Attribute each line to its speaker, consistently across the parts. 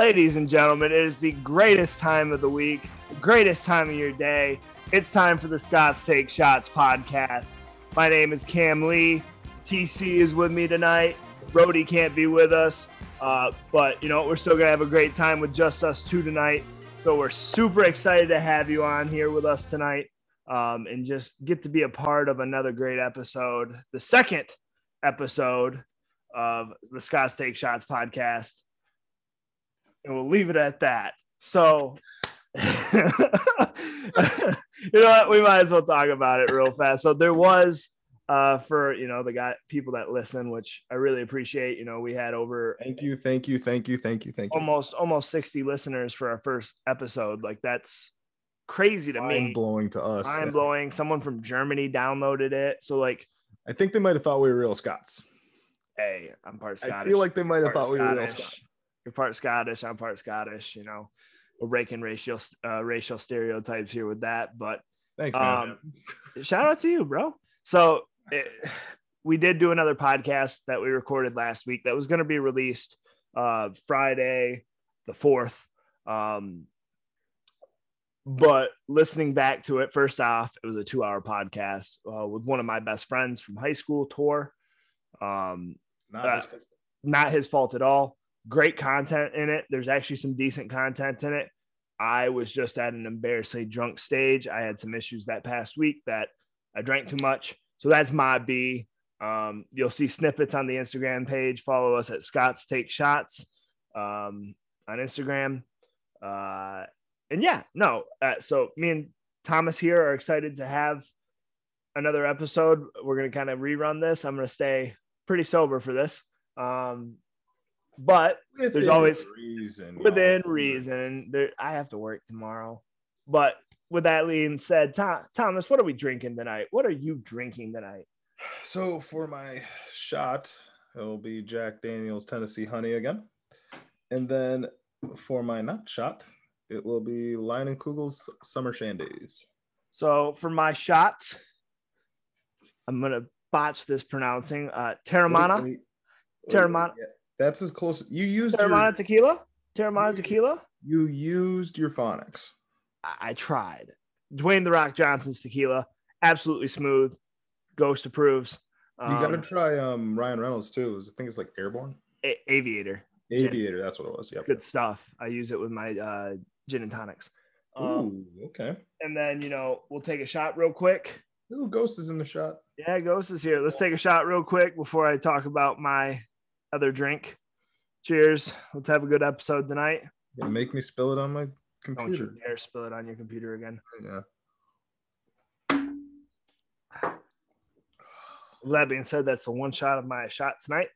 Speaker 1: Ladies and gentlemen, it is the greatest time of the week, the greatest time of your day. It's time for the Scott's Take Shots podcast. My name is Cam Lee. TC is with me tonight. Brody can't be with us, uh, but you know we're still gonna have a great time with just us two tonight. So we're super excited to have you on here with us tonight, um, and just get to be a part of another great episode, the second episode of the Scott's Take Shots podcast and we'll leave it at that. So, you know what? We might as well talk about it real fast. So there was uh, for you know the guy people that listen, which I really appreciate. You know, we had over
Speaker 2: thank you, thank you, thank you, thank you, thank you.
Speaker 1: Almost almost sixty listeners for our first episode. Like that's crazy to
Speaker 2: Mind
Speaker 1: me.
Speaker 2: Mind blowing to us.
Speaker 1: Mind blowing. Someone from Germany downloaded it. So like,
Speaker 2: I think they might have thought we were real Scots.
Speaker 1: Hey, I'm part Scottish.
Speaker 2: I feel like they might have thought Scottish. we were real Scots
Speaker 1: you're part Scottish, I'm part Scottish. You know, we're breaking racial uh, racial stereotypes here with that. But
Speaker 2: thanks, man.
Speaker 1: Um, shout out to you, bro. So it, we did do another podcast that we recorded last week that was going to be released uh, Friday the fourth. Um, but listening back to it, first off, it was a two-hour podcast uh, with one of my best friends from high school, Tor. Um, not, uh, his not his fault at all great content in it. There's actually some decent content in it. I was just at an embarrassingly drunk stage. I had some issues that past week that I drank too much. So that's my B. Um, you'll see snippets on the Instagram page. Follow us at Scott's Take Shots um, on Instagram. Uh, and yeah, no. Uh, so me and Thomas here are excited to have another episode. We're going to kind of rerun this. I'm going to stay pretty sober for this. Um, but within there's always reason within reason. There, I have to work tomorrow. But with that being said, Tom, Thomas, what are we drinking tonight? What are you drinking tonight?
Speaker 2: So for my shot, it'll be Jack Daniel's Tennessee Honey again, and then for my not shot, it will be Leinenkugel's Summer Shandies.
Speaker 1: So for my shots, I'm gonna botch this pronouncing. Uh, Teremana. Teremana.
Speaker 2: That's as close. You used
Speaker 1: Teremana your, tequila. Teremana tequila.
Speaker 2: You used your phonics.
Speaker 1: I, I tried. Dwayne the Rock Johnson's tequila, absolutely smooth. Ghost approves.
Speaker 2: Um, you got to try um, Ryan Reynolds too. I think it's like Airborne.
Speaker 1: A- Aviator.
Speaker 2: Aviator. Gin. That's what it was.
Speaker 1: Yeah. Good stuff. I use it with my uh, gin and tonics.
Speaker 2: Um, Ooh, okay.
Speaker 1: And then you know we'll take a shot real quick.
Speaker 2: Ooh, Ghost is in the shot.
Speaker 1: Yeah, Ghost is here. Let's take a shot real quick before I talk about my other drink. Cheers. Let's have a good episode tonight.
Speaker 2: Yeah, make me spill it on my computer.
Speaker 1: Don't you dare spill it on your computer again.
Speaker 2: Yeah.
Speaker 1: That being said, that's the one shot of my shot tonight.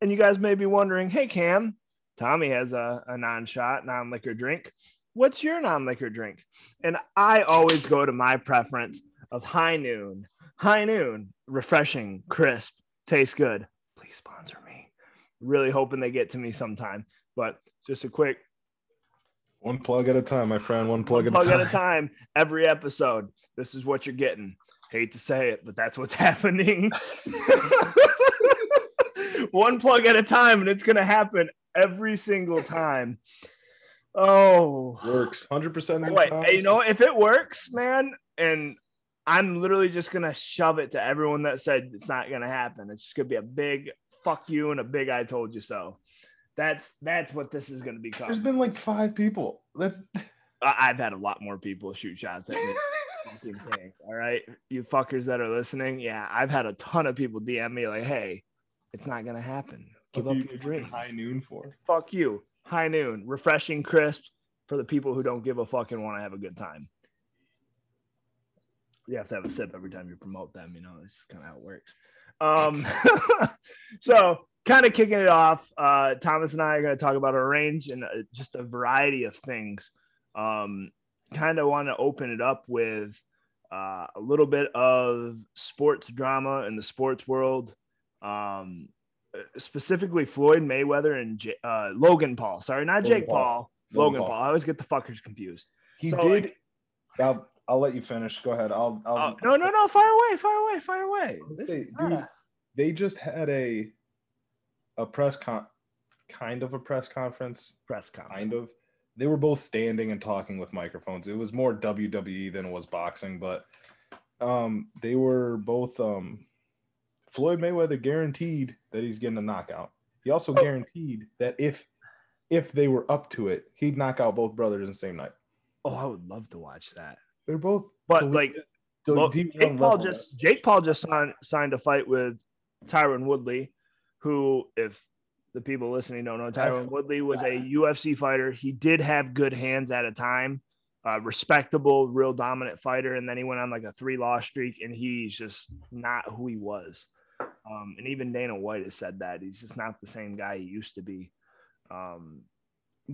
Speaker 1: And you guys may be wondering, hey Cam, Tommy has a, a non-shot, non-liquor drink. What's your non-liquor drink? And I always go to my preference of high noon. High noon, refreshing, crisp, tastes good. Please sponsor me really hoping they get to me sometime. But just a quick
Speaker 2: one plug at a time, my friend. One plug,
Speaker 1: one
Speaker 2: at,
Speaker 1: plug
Speaker 2: a
Speaker 1: at a time. Every episode, this is what you're getting. Hate to say it, but that's what's happening. one plug at a time, and it's gonna happen every single time. Oh,
Speaker 2: works hundred percent.
Speaker 1: Wait, you know, if it works, man, and I'm literally just gonna shove it to everyone that said it's not gonna happen. It's just gonna be a big fuck you and a big I told you so. That's that's what this is going to become.
Speaker 2: There's been like five people. That's
Speaker 1: I've had a lot more people shoot shots at me. all right, you fuckers that are listening, yeah, I've had a ton of people DM me like, "Hey, it's not gonna happen. Give up your dreams."
Speaker 2: High noon for.
Speaker 1: Fuck you. High noon, refreshing, crisp for the people who don't give a fuck and want to have a good time. You have to have a sip every time you promote them. You know, this is kind of how it works. Um, so kind of kicking it off, uh, Thomas and I are going to talk about a range and uh, just a variety of things. Um, kind of want to open it up with uh, a little bit of sports drama in the sports world. Um, specifically Floyd Mayweather and J- uh, Logan Paul. Sorry, not Logan Jake Paul. Paul Logan, Logan Paul. Paul. I always get the fuckers confused.
Speaker 2: He so, did. Like, I'll let you finish. Go ahead. I'll. I'll
Speaker 1: uh, no, no, no. Fire away. Fire away. Fire away.
Speaker 2: Say, dude, they just had a a press con kind of a press conference.
Speaker 1: Press conference.
Speaker 2: Kind of. They were both standing and talking with microphones. It was more WWE than it was boxing, but um, they were both. Um, Floyd Mayweather guaranteed that he's getting a knockout. He also
Speaker 1: Oh.
Speaker 2: guaranteed that if if they were up to it, he'd knock out both brothers in the same night.
Speaker 1: Oh, I would love to watch that.
Speaker 2: They're both.
Speaker 1: But
Speaker 2: collegiate-
Speaker 1: like
Speaker 2: so
Speaker 1: Lo-
Speaker 2: D1
Speaker 1: Jake Paul
Speaker 2: level.
Speaker 1: just Jake Paul just signed signed a fight with Tyron Woodley, who, if the people listening don't know, Tyron Woodley was a UFC fighter. He did have good hands at a time, uh, respectable, real dominant fighter, and then he went on like a three loss streak, and he's just not who he was. Um, and even Dana White has said that he's just not the same guy he used to be. Um,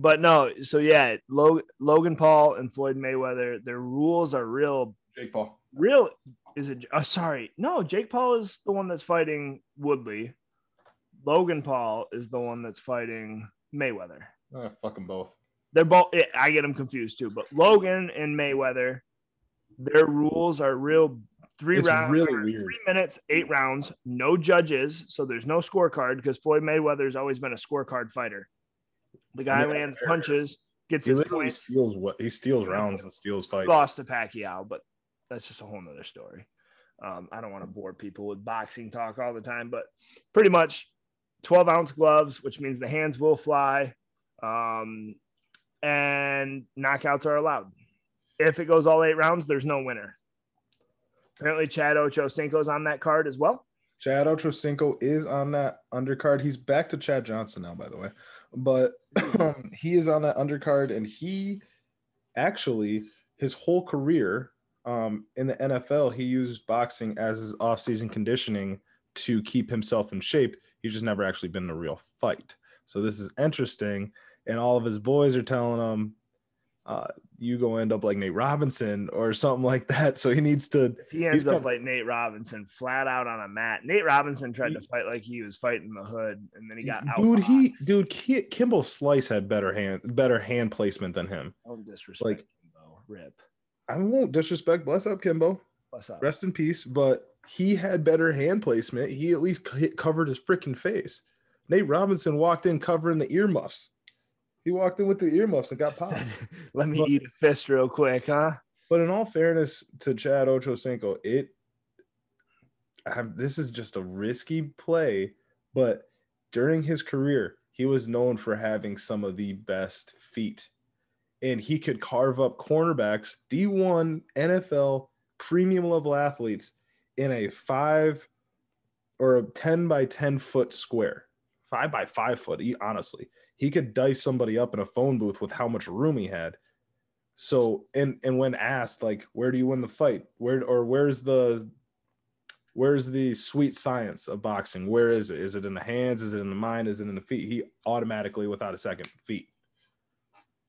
Speaker 1: but no, so yeah, Log- Logan Paul and Floyd Mayweather, their rules are real
Speaker 2: Jake Paul.
Speaker 1: real is it oh, sorry no jake paul is the one that's fighting woodley logan paul is the one that's fighting mayweather
Speaker 2: fuck them both.
Speaker 1: they're both eh, i get them confused too but logan and mayweather their rules are real three
Speaker 2: It's
Speaker 1: rounds
Speaker 2: really weird.
Speaker 1: three minutes eight rounds no judges so there's no scorecard because floyd mayweather's always been a scorecard fighter the guy
Speaker 2: mean,
Speaker 1: lands
Speaker 2: fair.
Speaker 1: punches gets
Speaker 2: He
Speaker 1: his
Speaker 2: literally steals what he steals rounds and steals fights.
Speaker 1: lost to Pacquiao, but that's just a whole nother story. Um, I don't want to bore people with boxing talk all the time, but pretty much 12 ounce gloves, which means the hands will fly, um, and knockouts are allowed. If it goes all eight rounds, there's no winner. Apparently, Chad Ochocinco's on that card as well.
Speaker 2: Chad Ochocinco is on that undercard. He's back to Chad Johnson now, by the way. But um, he is on that undercard, and he actually his whole career um, in the NFL, he used boxing as his off-season conditioning to keep himself in shape. He's just never actually been in a real fight. So this is interesting, and all of his boys are telling him, uh, "You go end up like Nate Robinson or something like that." So he needs to
Speaker 1: If he ends up like Nate Robinson flat out on a mat, Nate Robinson tried to fight like he was fighting the hood, and then he got out.
Speaker 2: dude he dude Ki- Kimbo Slice had better hand better hand placement than him.
Speaker 1: Don't disrespect
Speaker 2: like-
Speaker 1: Kimbo. Rip.
Speaker 2: I won't disrespect bless up Kimbo.
Speaker 1: Bless up?
Speaker 2: Rest in peace, but he had better hand placement. He at least covered his freaking face. Nate Robinson walked in covering the earmuffs. He walked in with the earmuffs and got popped.
Speaker 1: Let me
Speaker 2: But-
Speaker 1: eat a fist real quick, huh?
Speaker 2: But in all fairness to Chad Ochocinco, it I, this is just a risky play. But during his career, he was known for having some of the best feet, and he could carve up cornerbacks, D1 NFL premium level athletes in a five or a 10 by 10 foot square, five by five foot. Honestly, he could dice somebody up in a phone booth with how much room he had. So and and when asked like where do you win the fight? Where or where's the where's the sweet science of boxing? Where is it? Is it in the hands? Is it in the mind? Is it in the feet? He automatically without a second feet.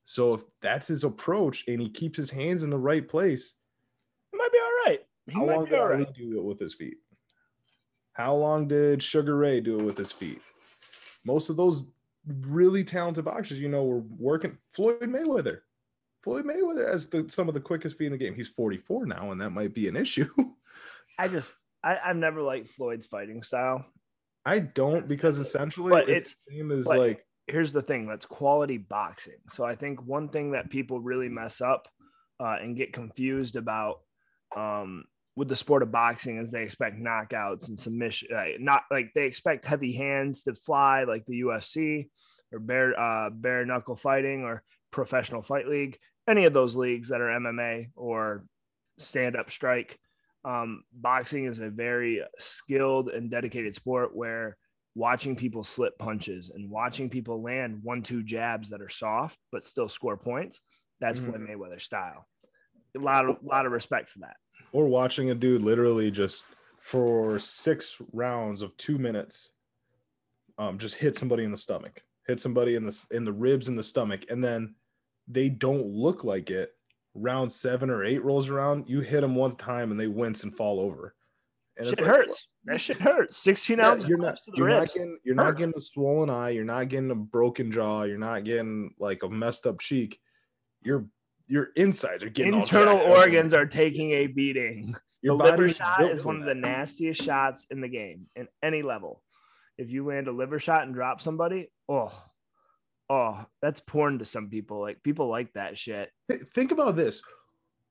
Speaker 2: So if that's his approach and he keeps his hands in the right place,
Speaker 1: it might be all right. He
Speaker 2: how long did
Speaker 1: all
Speaker 2: Ali do it with his feet? How long did Sugar Ray do it with his feet? Most of those really talented boxers, you know, were working. Floyd Mayweather. Floyd Mayweather has the, some of the quickest feet in the game. He's 44 now, and that might be an issue.
Speaker 1: I just, I, I've never liked Floyd's fighting style.
Speaker 2: I don't because essentially
Speaker 1: But
Speaker 2: it's, the same as like
Speaker 1: Here's the thing that's quality boxing. So I think one thing that people really mess up uh, and get confused about um, with the sport of boxing is they expect knockouts and submission. Uh, not like they expect heavy hands to fly like the UFC or bare uh, bare knuckle fighting or professional fight league, any of those leagues that are MMA or stand up strike. Um, boxing is a very skilled and dedicated sport where watching people slip punches and watching people land one two jabs that are soft but still score points. That's Floyd Mayweather style. A lot of lot of respect for that.
Speaker 2: Or watching a dude literally just for six rounds of two minutes, um, just hit somebody in the stomach, hit somebody in the in the ribs and the stomach, and then they don't look like it. Round seven or eight rolls around, you hit them one time and they wince and fall over. And
Speaker 1: Shit
Speaker 2: it's like,
Speaker 1: hurts. That shit hurts. 16
Speaker 2: Yeah,
Speaker 1: ounces
Speaker 2: you're not you're not getting you're not getting a swollen eye, you're not getting a broken jaw, you're not getting like a messed up cheek. Your your insides are getting
Speaker 1: Internal organs are taking a beating.
Speaker 2: Your
Speaker 1: the liver shot is one of the nastiest shots in the game in any level. If you land a liver shot and drop somebody, oh, oh, that's porn to some people. Like people like that shit.
Speaker 2: Think about this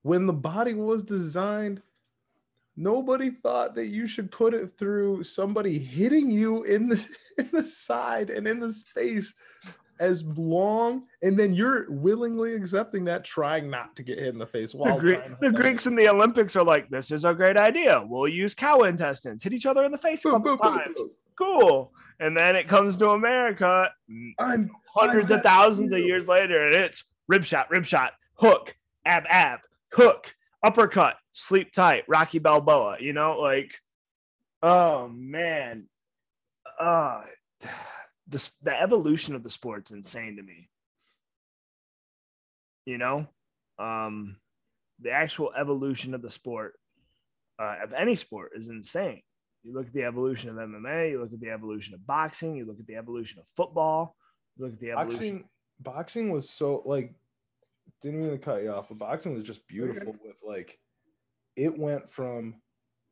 Speaker 2: when the body was designed nobody thought that you should put it through somebody hitting you in the in the side and in the space as long and then you're willingly accepting that trying not to get hit in the face while
Speaker 1: the, Gre-
Speaker 2: trying to-
Speaker 1: the Greeks in the Olympics are like, this is a great idea. We'll use cow intestines, hit each other in the face a couple
Speaker 2: boom,
Speaker 1: times.
Speaker 2: boom.
Speaker 1: Cool. And then it comes to America
Speaker 2: I'm
Speaker 1: hundreds
Speaker 2: I'm
Speaker 1: of thousands of years later, and it's rib shot, rib shot, hook, ab, ab, hook, uppercut, sleep tight, Rocky Balboa. You know, like, oh man, uh, the the evolution of the sport's insane to me. You know, um, the actual evolution of the sport, uh, of any sport, is insane. You look at the evolution of MMA, you look at the evolution of boxing, you look at the evolution of football, you look at the evolution.
Speaker 2: boxing boxing was so like didn't mean to cut you off but boxing was just beautiful with like it went from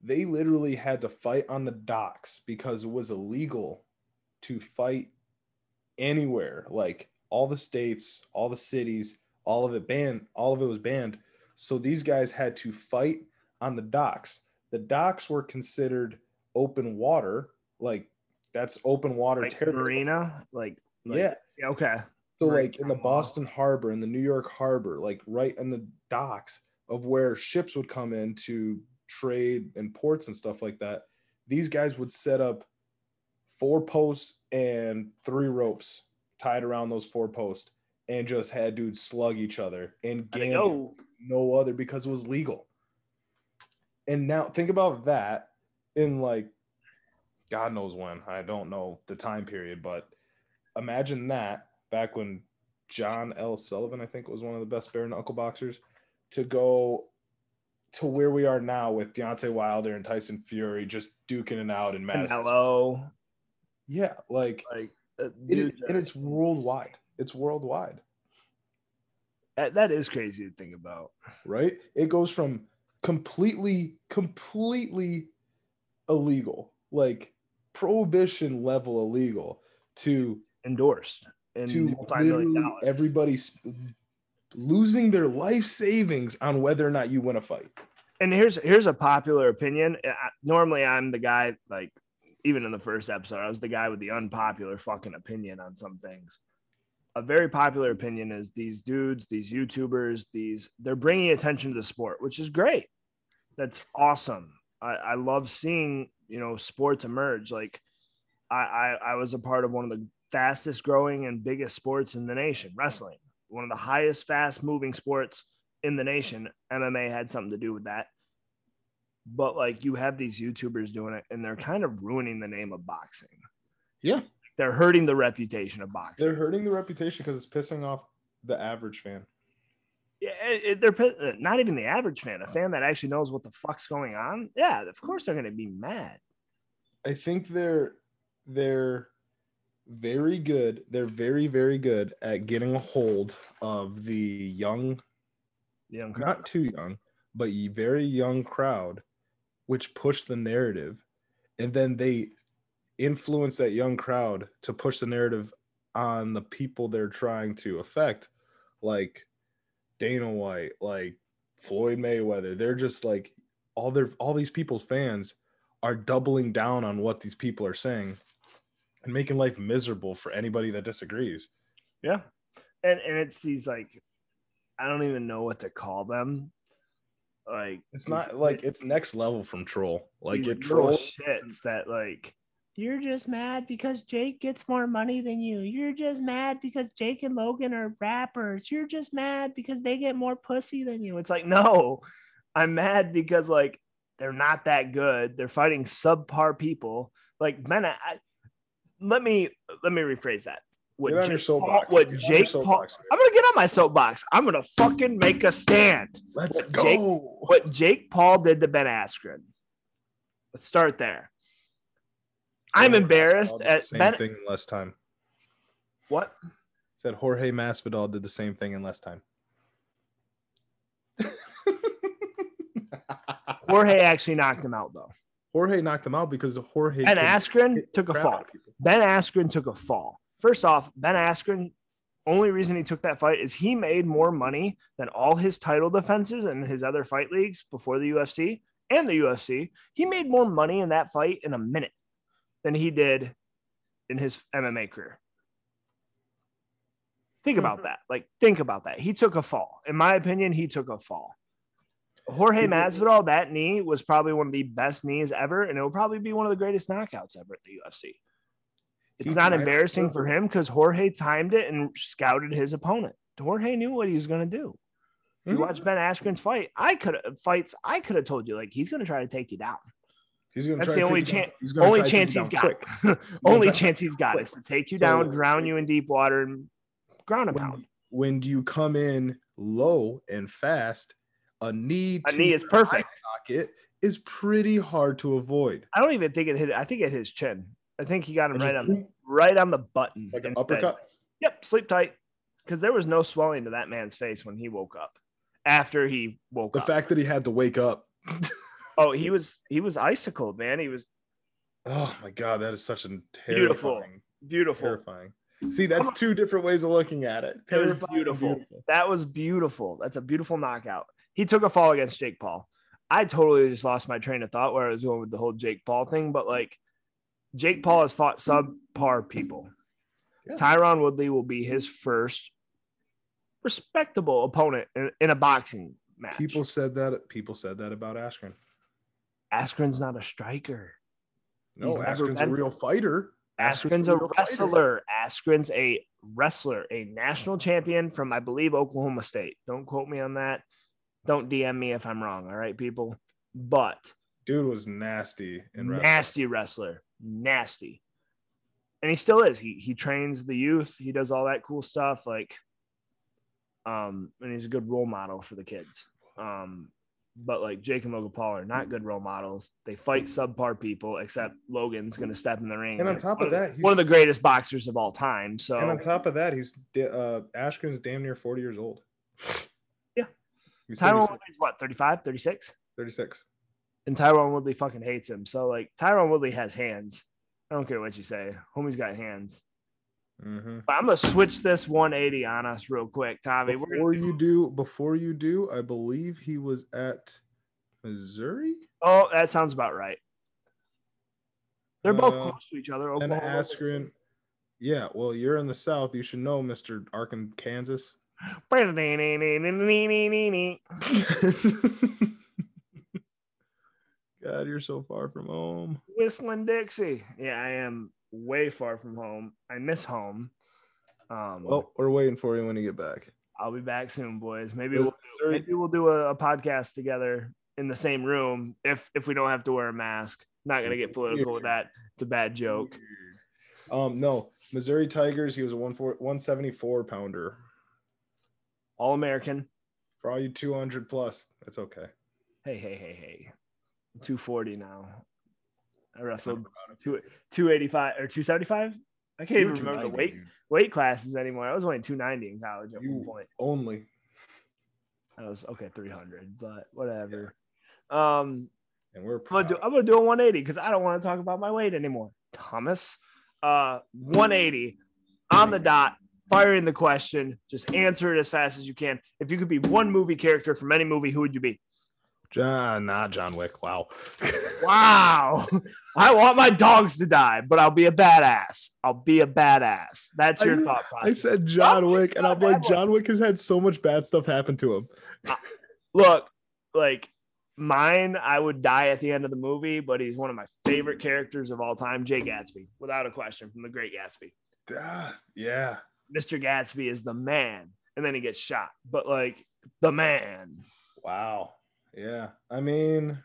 Speaker 2: they literally had to fight on the docks because it was illegal to fight anywhere. Like all the states all the cities all of it banned all of it was banned. So these guys had to fight on the docks. The docks were considered open water. Like that's open water
Speaker 1: like
Speaker 2: territory.
Speaker 1: marina, like, like-
Speaker 2: yeah.
Speaker 1: yeah, okay,
Speaker 2: so
Speaker 1: Right.
Speaker 2: like in the Boston Harbor and the New York Harbor, like right in the docks of where ships would come in to trade and ports and stuff like that, these guys would set up four posts and three ropes tied around those four posts and just had dudes slug each other and game
Speaker 1: oh,
Speaker 2: no other because it was legal. And now think about that in like God knows when. I don't know the time period, but imagine that back when John L. Sullivan, I think, was one of the best bare knuckle boxers, to go to where we are now with Deontay Wilder and Tyson Fury just duking it out in Madison.
Speaker 1: Canelo,
Speaker 2: Yeah, like
Speaker 1: like, uh,
Speaker 2: it, and it's worldwide. It's worldwide.
Speaker 1: that, that is crazy to think about.
Speaker 2: right? It goes from completely, completely illegal, like prohibition level illegal, to
Speaker 1: Endorsed in
Speaker 2: to literally
Speaker 1: dollars.
Speaker 2: everybody's losing their life savings on whether or not you win a fight.
Speaker 1: and here's here's a popular opinion. I- Normally, I'm the guy like even in the first episode, I was the guy with the unpopular fucking opinion on some things. A very popular opinion is these dudes, these YouTubers, these they're bringing attention to the sport, which is great. That's awesome. I, I love seeing you know sports emerge. Like I, I I was a part of one of the fastest growing and biggest sports in the nation, wrestling. One of the highest fast moving sports in the nation. MMA had something to do with that. But like you have these YouTubers doing it and they're kind of ruining the name of boxing.
Speaker 2: Yeah,
Speaker 1: They're hurting the reputation of boxing.
Speaker 2: they're hurting the reputation because it's pissing off the average fan.
Speaker 1: yeah, it, it- they're uh, not even the average fan, a fan that actually knows what the fuck's going on. Yeah, of course they're going to be mad.
Speaker 2: I think they're they're very good. They're very very good at getting a hold of the young
Speaker 1: You know,
Speaker 2: not too young, but very young crowd, which push the narrative, and then they influence that young crowd to push the narrative on the people they're trying to affect, like Dana White, like Floyd Mayweather. They're just like all their all these people's fans are doubling down on what these people are saying and making life miserable for anybody that disagrees.
Speaker 1: Yeah. And and it's these like I don't even know what to call them. Like
Speaker 2: It's not like it's next level from troll. Like it
Speaker 1: little
Speaker 2: troll
Speaker 1: shits that like you're just mad because Jake gets more money than you. You're just mad because Jake and Logan are rappers. You're just mad because they get more pussy than you. It's like, no, I'm mad because like they're not that good. They're fighting subpar people. Like, man, I- let me let me rephrase that. What
Speaker 2: Get on your
Speaker 1: Jake Paul,
Speaker 2: soapbox.
Speaker 1: what
Speaker 2: Get on your
Speaker 1: Jake Paul. I'm gonna get on my soapbox. I'm gonna fucking make a stand
Speaker 2: Let's
Speaker 1: what
Speaker 2: go.
Speaker 1: Jake- what Jake Paul did to Ben Askren. Let's start there. I'm
Speaker 2: Jorge
Speaker 1: embarrassed
Speaker 2: Masvidal did the
Speaker 1: at
Speaker 2: same
Speaker 1: Ben.
Speaker 2: thing in less time.
Speaker 1: What?
Speaker 2: Said Jorge Masvidal did the same thing in less time.
Speaker 1: Jorge actually knocked him out though.
Speaker 2: Jorge knocked him out because Jorge
Speaker 1: Ben Askren took a fall.
Speaker 2: out of people.
Speaker 1: Ben Askren took a fall. First off, Ben Askren only reason he took that fight is he made more money than all his title defenses and his other fight leagues before the UFC and the UFC. He made more money in that fight in a minute than he did in his MMA career. Think about
Speaker 2: Mhm.
Speaker 1: that. Like, think about that. He took a fall. In my opinion, he took a fall. Jorge Masvidal, that knee was probably one of the best knees ever, and it will probably be one of the greatest knockouts ever at the UFC. It's not embarrassing for him because Jorge timed it and scouted his opponent. Jorge knew what he was going to do. If you
Speaker 2: Mhm.
Speaker 1: watch Ben Askren's fight, I could have fights. I could have told you like he's going to try to take you down.
Speaker 2: He's gonna
Speaker 1: That's
Speaker 2: try
Speaker 1: the
Speaker 2: to
Speaker 1: only chan-
Speaker 2: he's
Speaker 1: Only chance he's got. Only
Speaker 2: to
Speaker 1: chance he's got
Speaker 2: quick.
Speaker 1: is to take you
Speaker 2: So-
Speaker 1: down, drown you in deep water, and ground and
Speaker 2: When,
Speaker 1: pound.
Speaker 2: when you come in low and fast, a knee
Speaker 1: A
Speaker 2: to
Speaker 1: knee is perfect.
Speaker 2: socket is pretty hard to avoid.
Speaker 1: I don't even think it hit. I think it hit his chin. I think he got him right on the, right on the button.
Speaker 2: like an
Speaker 1: and said,
Speaker 2: uppercut.
Speaker 1: Yep, sleep tight. Because there was no swelling to that man's face when he woke up. After he woke
Speaker 2: The
Speaker 1: up.
Speaker 2: The fact that he had to wake up.
Speaker 1: oh, he was he was icicled, man. He was
Speaker 2: Oh my god, that is such a
Speaker 1: Beautiful.
Speaker 2: terrifying,
Speaker 1: beautiful.
Speaker 2: terrifying. See, that's two different ways of looking at it.
Speaker 1: It was
Speaker 2: Terrifying,
Speaker 1: beautiful. That was beautiful. That's a beautiful knockout. He took a fall against Jake Paul. I totally just lost my train of thought where I was going with the whole Jake Paul thing, but like Jake Paul has fought subpar people.
Speaker 2: Yeah.
Speaker 1: Tyron Woodley will be his first respectable opponent in, in a boxing match.
Speaker 2: People said that. People said that about Askren.
Speaker 1: Askren's not a striker.
Speaker 2: No,
Speaker 1: He's
Speaker 2: Askren's a real fighter.
Speaker 1: Askren's a
Speaker 2: real fighter.
Speaker 1: wrestler. Askren's a wrestler, a national champion from, I believe, Oklahoma State. Don't quote me on that. Don't DM me if I'm wrong. All right, people. But
Speaker 2: Dude was nasty and
Speaker 1: nasty wrestler, nasty, and he still is. He he trains the youth. He does all that cool stuff. Like, um, and he's a good role model for the kids. Um, but like Jake and Logan Paul are not good role models. They fight subpar people, except Logan's going to step in the ring.
Speaker 2: And on top of that, he's-
Speaker 1: one of the greatest boxers of all time. So
Speaker 2: And on top of that, he's uh, Askren's damn near 40 years old.
Speaker 1: Yeah.
Speaker 2: He's
Speaker 1: Tyron Woodley's what, 35, 36?
Speaker 2: 36.
Speaker 1: And Tyron Woodley fucking hates him. So like Tyron Woodley has hands. I don't care what you say. Homie's got hands.
Speaker 2: Mhm.
Speaker 1: But I'm gonna switch this 180 on us real quick, Tommy.
Speaker 2: Before
Speaker 1: gonna,
Speaker 2: you do, before you do, I believe he was at Missouri.
Speaker 1: oh, that sounds about right. They're both
Speaker 2: Uh,
Speaker 1: close to each other.
Speaker 2: And Askren. Yeah, well, you're in the South. You should know, Mister Arkan, Kansas. God, you're so far from home.
Speaker 1: Whistling Dixie. Yeah, I am way far from home. I miss home. Um,
Speaker 2: Well, we're waiting for you when you get back.
Speaker 1: I'll be back soon, boys. Maybe we'll maybe we'll do a, a podcast together in the same room if if we don't have to wear a mask. Not gonna get political with that. It's a bad joke.
Speaker 2: Um, no, Missouri Tigers. He was a one four one seventy four pounder.
Speaker 1: All American.
Speaker 2: For all you two hundred plus, that's okay.
Speaker 1: Hey, hey, hey, hey. 240 now. I wrestled two, 285 or 275. I can't even remember the weight
Speaker 2: dude.
Speaker 1: weight classes anymore. I was only 290 in college at
Speaker 2: You-
Speaker 1: one point.
Speaker 2: only.
Speaker 1: I was okay 300, but whatever. Um,
Speaker 2: And we're
Speaker 1: I'm gonna do. I'm gonna do a 180 because I don't want to talk about my weight anymore. Thomas, uh, 180 on the dot. Firing the question, just answer it as fast as you can. If you could be one movie character from any movie, who would you be?
Speaker 2: John, not John Wick. Wow.
Speaker 1: Wow. I want my dogs to die, but I'll be a badass. I'll be a badass. That's your
Speaker 2: I-
Speaker 1: thought
Speaker 2: I said John
Speaker 1: John
Speaker 2: Wick, and I'm like. John Wick has had so much bad stuff happen to him.
Speaker 1: Look, like mine, I would die at the end of the movie, but he's one of my favorite characters of all time, Jay Gatsby, without a question, from The Great Gatsby.
Speaker 2: Ah, yeah.
Speaker 1: Mr. Gatsby is the man, and then he gets shot, but like the man,
Speaker 2: Wow. Yeah. I mean,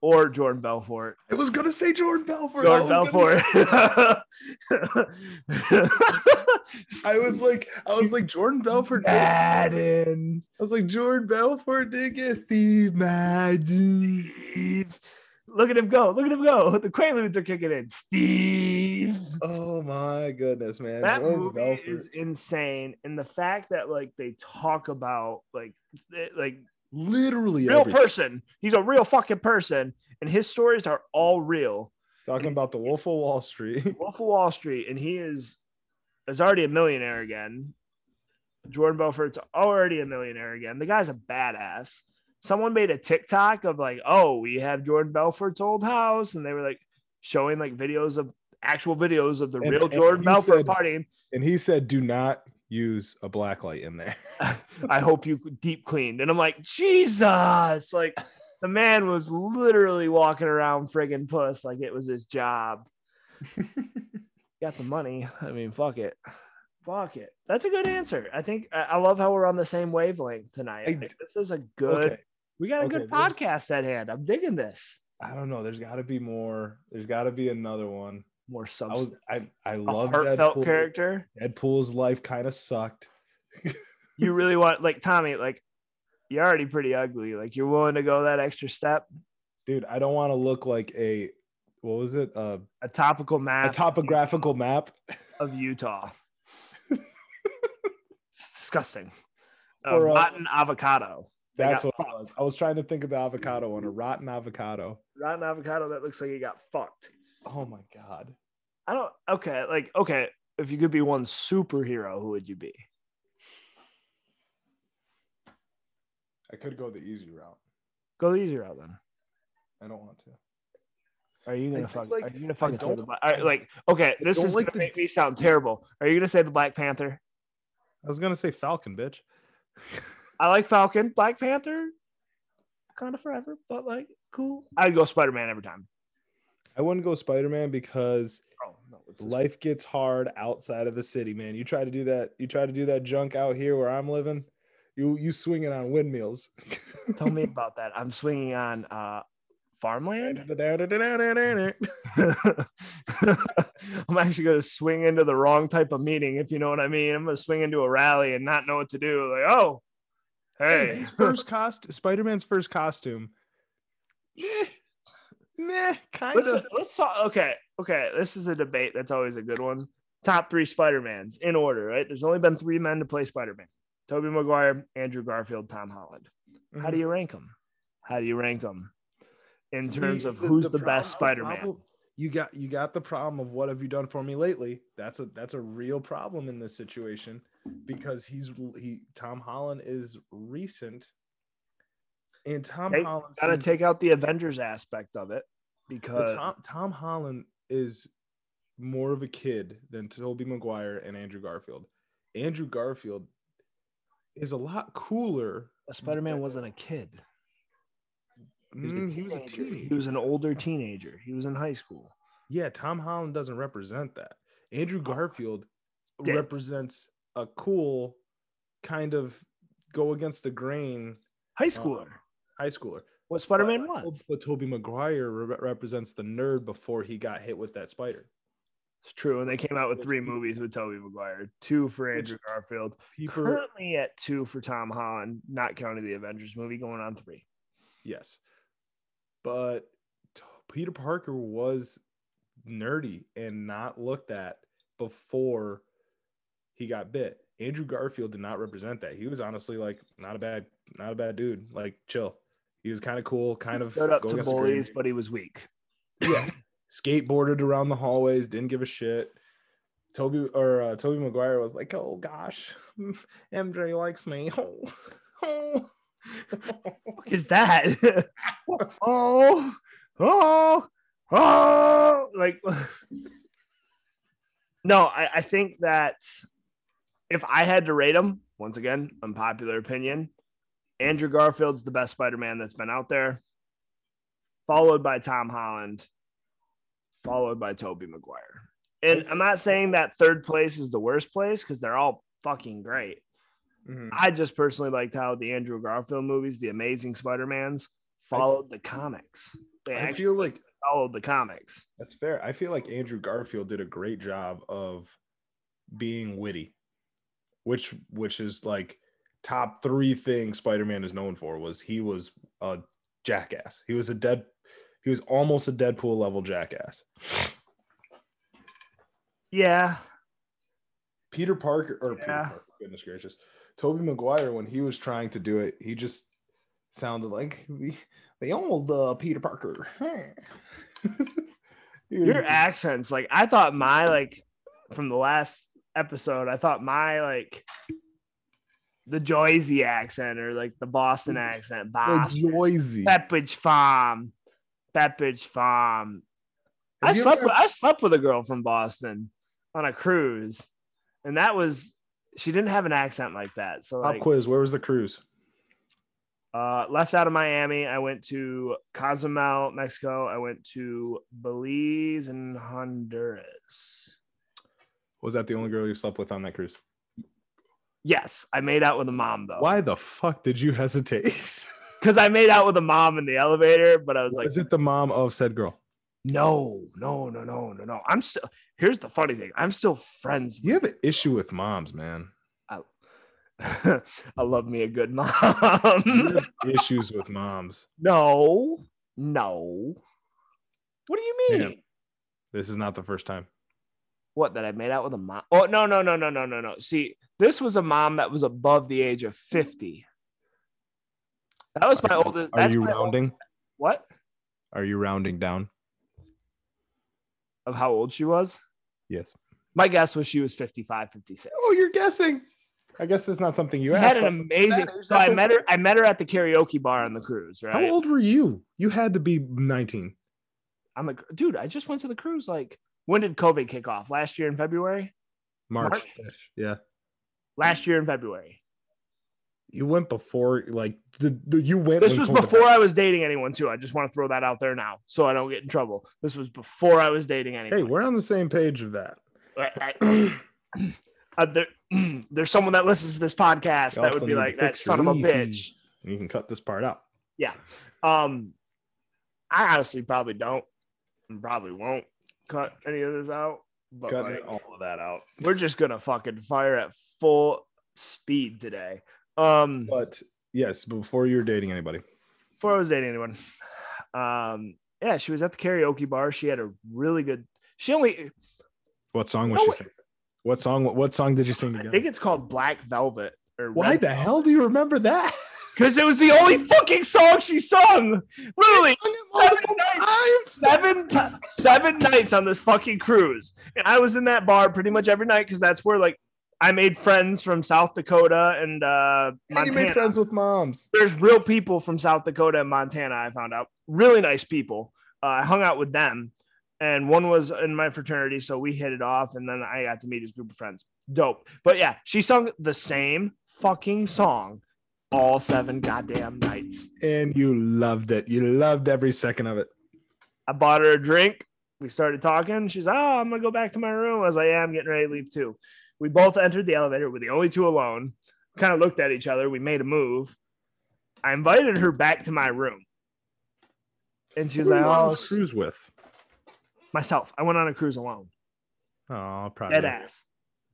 Speaker 1: or Jordan Belfort.
Speaker 2: I was gonna say Jordan Belfort.
Speaker 1: Jordan
Speaker 2: I was gonna
Speaker 1: Belfort.
Speaker 2: I was like, I was like Jordan Belfort. Did, I
Speaker 1: Madden.
Speaker 2: was like Jordan Belfort did get Steve Madden.
Speaker 1: Look at him go. Look at him go. The Quaaludes are kicking in. Steve.
Speaker 2: Oh my goodness, man!
Speaker 1: That
Speaker 2: Jordan
Speaker 1: movie
Speaker 2: Belfort.
Speaker 1: is insane. And the fact that like they talk about like like
Speaker 2: literally
Speaker 1: real
Speaker 2: everything.
Speaker 1: person. He's a real fucking person. And his stories are all real.
Speaker 2: talking about the Wolf of Wall Street.
Speaker 1: Wolf of Wall Street, and he is is already a millionaire again. Jordan Belfort's already a millionaire again. The guy's a badass. Someone made a TikTok of like, oh, we have Jordan Belfort's old house, and they were like showing like videos of actual videos of the
Speaker 2: And-
Speaker 1: real
Speaker 2: and
Speaker 1: Jordan Belfort
Speaker 2: said-
Speaker 1: partying.
Speaker 2: And he said, "Do not use a black light in there."
Speaker 1: I hope you deep cleaned. And I'm like, Jesus. Like the man was literally walking around friggin' puss like it was his job. Got the money. I mean, fuck it. Fuck it. That's a good answer. I think I love how we're on the same wavelength tonight. I
Speaker 2: I-
Speaker 1: this is a good,
Speaker 2: Okay.
Speaker 1: we got a
Speaker 2: Okay,
Speaker 1: good podcast at hand. I'm digging this.
Speaker 2: I don't know. There's got to be more. There's got to be another one.
Speaker 1: More
Speaker 2: I was
Speaker 1: substance.
Speaker 2: I I love
Speaker 1: heartfelt
Speaker 2: Deadpool.
Speaker 1: character.
Speaker 2: Deadpool's life kind of sucked.
Speaker 1: You really want, like, Tommy, like, you're already pretty ugly. Like, you're willing to go that extra step.
Speaker 2: Dude, I don't want to look like a what was it? Uh,
Speaker 1: A topical map.
Speaker 2: a topographical map.
Speaker 1: of Utah. Disgusting. A
Speaker 2: Or, uh,
Speaker 1: rotten avocado.
Speaker 2: That's what it was. I was trying to think of the avocado one, a rotten avocado.
Speaker 1: Rotten avocado that looks like it got fucked.
Speaker 2: Oh my god.
Speaker 1: I don't. Okay, like okay, if you could be one superhero, who would you be?
Speaker 2: I could go the easy route.
Speaker 1: Go the easy route then.
Speaker 2: I don't want to.
Speaker 1: Are you gonna fuck?
Speaker 2: like,
Speaker 1: are you gonna fucking say the black? all right, like okay, this is
Speaker 2: like
Speaker 1: gonna
Speaker 2: the
Speaker 1: make me sound terrible. Are you gonna say the Black Panther?
Speaker 2: I was gonna say Falcon, bitch.
Speaker 1: I like Falcon, Black Panther, kind of forever, but like cool. I'd go Spider Man every time.
Speaker 2: I wouldn't go Spider Man because
Speaker 1: Oh no, it's this-
Speaker 2: life gets hard outside of the city, man. You try to do that. You try to do that junk out here where I'm living. You you swinging on windmills.
Speaker 1: Tell me about that. I'm swinging on uh farmland. I'm actually going to swing into the wrong type of meeting, if you know what I mean. I'm going to swing into a rally and not know what to do. Like, oh,
Speaker 2: Hey,
Speaker 1: hey,
Speaker 2: his first cost Spider Man's first costume. Meh, kind
Speaker 1: let's,
Speaker 2: of.
Speaker 1: let's talk. Okay, okay. This is a debate that's always a good one. Top three Spider Mans in order, right? There's only been three men to play Spider Man Tobey Maguire, Andrew Garfield, Tom Holland. How do mm-hmm. you rank them? How do you rank them in terms
Speaker 2: See,
Speaker 1: of who's the,
Speaker 2: prob-
Speaker 1: best Spider Man?
Speaker 2: You got you got the problem of what have you done for me lately? That's a that's a real problem in this situation because he's he Tom Holland is recent, and Tom
Speaker 1: Hey,
Speaker 2: Holland
Speaker 1: Got to take out the Avengers aspect of it because
Speaker 2: Tom Tom Holland is more of a kid than Tobey Maguire and Andrew Garfield. Andrew Garfield is a lot cooler.
Speaker 1: Spider Man wasn't a kid. He was a
Speaker 2: Mm, he was a
Speaker 1: teenager. He was an older teenager. He was in high school.
Speaker 2: Yeah, Tom Holland doesn't represent that. Andrew Garfield
Speaker 1: Did.
Speaker 2: represents a cool kind of go against the grain
Speaker 1: High schooler.
Speaker 2: High schooler.
Speaker 1: what Spider Man was.
Speaker 2: But Tobey Maguire re- represents the nerd before he got hit with that spider.
Speaker 1: It's true. And they came out with three movies with Tobey Maguire, two for
Speaker 2: Which
Speaker 1: Andrew Garfield,
Speaker 2: People,
Speaker 1: currently at two for Tom Holland, not counting the Avengers movie, going on three.
Speaker 2: yes, but Peter Parker was nerdy and not looked at before he got bit. Andrew Garfield did not represent that. He was honestly like not a bad, not a bad dude. Like chill. He was kind of cool, kind of
Speaker 1: Stood up to bullies, but he was weak.
Speaker 2: yeah, skateboarded around the hallways, didn't give a shit. Tobey or uh, Tobey Maguire was like, "Oh gosh, MJ likes me." Oh, oh.
Speaker 1: What is that? oh, oh, oh! Like, no, I, I think that if I had to rate him, once again, unpopular opinion, Andrew Garfield's the best Spider-Man that's been out there, followed by Tom Holland, followed by Tobey Maguire. And I'm not saying that third place is the worst place because they're all fucking great.
Speaker 2: Mhm.
Speaker 1: I just personally liked how the Andrew Garfield movies, the Amazing Spider-Mans, followed the comics. They
Speaker 2: I feel like
Speaker 1: followed the comics.
Speaker 2: that's fair. I feel like Andrew Garfield did a great job of being witty, which which is like top three things Spider-Man is known for was he was a jackass. He was a dead he was almost a Deadpool level jackass.
Speaker 1: Yeah,
Speaker 2: Peter Parker or Peter Parker, goodness gracious. Tobey Maguire, when he was trying to do it, he just sounded like the the old uh, Peter Parker.
Speaker 1: Your accents, like I thought my like from the last episode, I thought my like the Joyzy accent or like the Boston accent, Boston, The
Speaker 2: Joyzy.
Speaker 1: Pepperidge Farm, Pepperidge Farm. I
Speaker 2: Have you
Speaker 1: slept.
Speaker 2: ever-
Speaker 1: With, I slept with a girl from Boston on a cruise, and that was she didn't have an accent like that. So
Speaker 2: Pop
Speaker 1: like,
Speaker 2: quiz. Where was the cruise?
Speaker 1: uh, left out of Miami, I went to Cozumel, Mexico. I went to Belize and Honduras.
Speaker 2: Was that the only girl you slept with on that cruise?
Speaker 1: Yes, I made out with a mom though.
Speaker 2: Why the fuck did you hesitate?
Speaker 1: Because I made out with a mom in the elevator, but I was like,
Speaker 2: Is it the mom of said girl?
Speaker 1: no, no, no, no, no, no. I'm still. Here's the funny thing. I'm still friends.
Speaker 2: You have an issue with moms, man.
Speaker 1: I love me a good mom.
Speaker 2: issues with moms.
Speaker 1: no, no. What do you mean?
Speaker 2: Yeah. This is not the first time.
Speaker 1: What that I made out with a mom? Oh no, no, no, no, no, no, no. See, this was a mom that was above the age of 50. That was my oldest.
Speaker 2: Are you
Speaker 1: my old-
Speaker 2: rounding?
Speaker 1: what?
Speaker 2: Are you rounding down?
Speaker 1: Of how old she was?
Speaker 2: Yes.
Speaker 1: My guess was she was 55, 56.
Speaker 2: Oh, you're guessing. I guess that's not something you
Speaker 1: She
Speaker 2: asked.
Speaker 1: had an amazing.
Speaker 2: matters.
Speaker 1: So I met her. I met her at the karaoke bar on the cruise. Right.
Speaker 2: How old were you? You had to be 19.
Speaker 1: I'm like, dude, I just went to the cruise. Like, when did COVID kick off? Last year in February.
Speaker 2: March.
Speaker 1: March?
Speaker 2: Yeah.
Speaker 1: Last year in February.
Speaker 2: You went before, like, the, the you went.
Speaker 1: This was before
Speaker 2: happened.
Speaker 1: I was dating anyone too. I just want to throw that out there now, so I don't get in trouble. This was before I was dating anyone.
Speaker 2: Hey, we're on the same page of that.
Speaker 1: I- I- uh, there, there's someone that listens to this podcast
Speaker 2: You
Speaker 1: that would be like that son of a
Speaker 2: your
Speaker 1: bitch.
Speaker 2: You can cut this part out.
Speaker 1: Yeah. Um, I honestly probably don't, and probably won't cut any of this out. But
Speaker 2: Cut
Speaker 1: like,
Speaker 2: all of that out.
Speaker 1: we're just gonna fucking fire at full speed today. Um,
Speaker 2: But yes, before you were dating anybody.
Speaker 1: before I was dating anyone, um, yeah, she was at the karaoke bar. She had a really good. She only,
Speaker 2: What song was
Speaker 1: No
Speaker 2: she singing? What song? What song did you sing
Speaker 1: I think it's called Black Velvet. Or
Speaker 2: Why the hell do you remember that?
Speaker 1: Because it was the only fucking song she sung. Literally, seven nights, seven, seven nights on this fucking cruise, and I was in that bar pretty much every night because that's where like I made friends from South Dakota and uh,
Speaker 2: And you made friends with moms.
Speaker 1: There's real people from South Dakota and Montana. I found out really nice people. Uh, I hung out with them, and one was in my fraternity, so we hit it off, and then I got to meet his group of friends. Dope. But yeah, she sung the same fucking song all seven goddamn nights.
Speaker 2: And you loved it. You loved every second of it.
Speaker 1: I bought her a drink. We started talking. She's, oh, I'm gonna go back to my room. I was like, yeah, I'm getting ready to leave too. We both entered the elevator. We're the only two alone. Kind of looked at each other. We made a move. I invited her back to my room, and she was
Speaker 2: Who
Speaker 1: like, oh,
Speaker 2: cruise with?
Speaker 1: myself. I went on a cruise alone.
Speaker 2: Oh, proud
Speaker 1: Dead ass.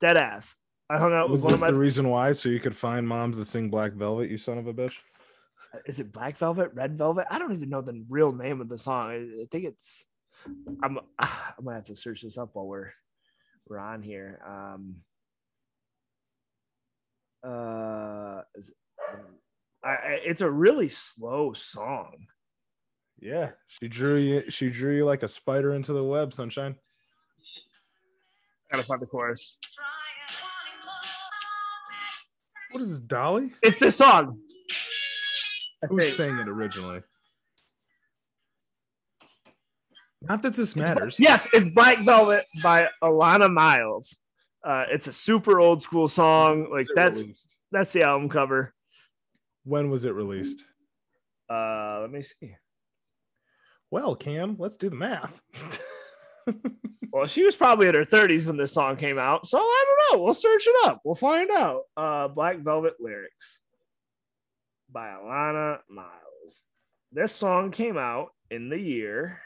Speaker 1: Dead ass. I hung out
Speaker 2: Was
Speaker 1: with one
Speaker 2: this
Speaker 1: of my.
Speaker 2: the reason why? So you could find moms that sing Black Velvet, you son of a bitch?
Speaker 1: is it Black Velvet, Red Velvet? I don't even know the real name of the song. I, I think it's. I'm. I'm gonna have to search this up while we're we're on here. Um. Uh, is it- I, I, it's a really slow song.
Speaker 2: Yeah. She drew you she drew you like a spider into the web, sunshine.
Speaker 1: I gotta find the chorus.
Speaker 2: What is this, Dolly?
Speaker 1: It's this song.
Speaker 2: Who sang it originally? Not that this matters.
Speaker 1: Yes, it's Black Velvet by Alannah Myles. Uh, it's a super old school song. Like that's
Speaker 2: released?
Speaker 1: that's the album cover.
Speaker 2: when was it released?
Speaker 1: Uh, let me see.
Speaker 2: Well, Cam, let's do the math.
Speaker 1: Well, she was probably in her 30s when this song came out, so I don't know. We'll search it up. We'll find out. Uh, Black Velvet lyrics by Alannah Myles. This song came out in the year.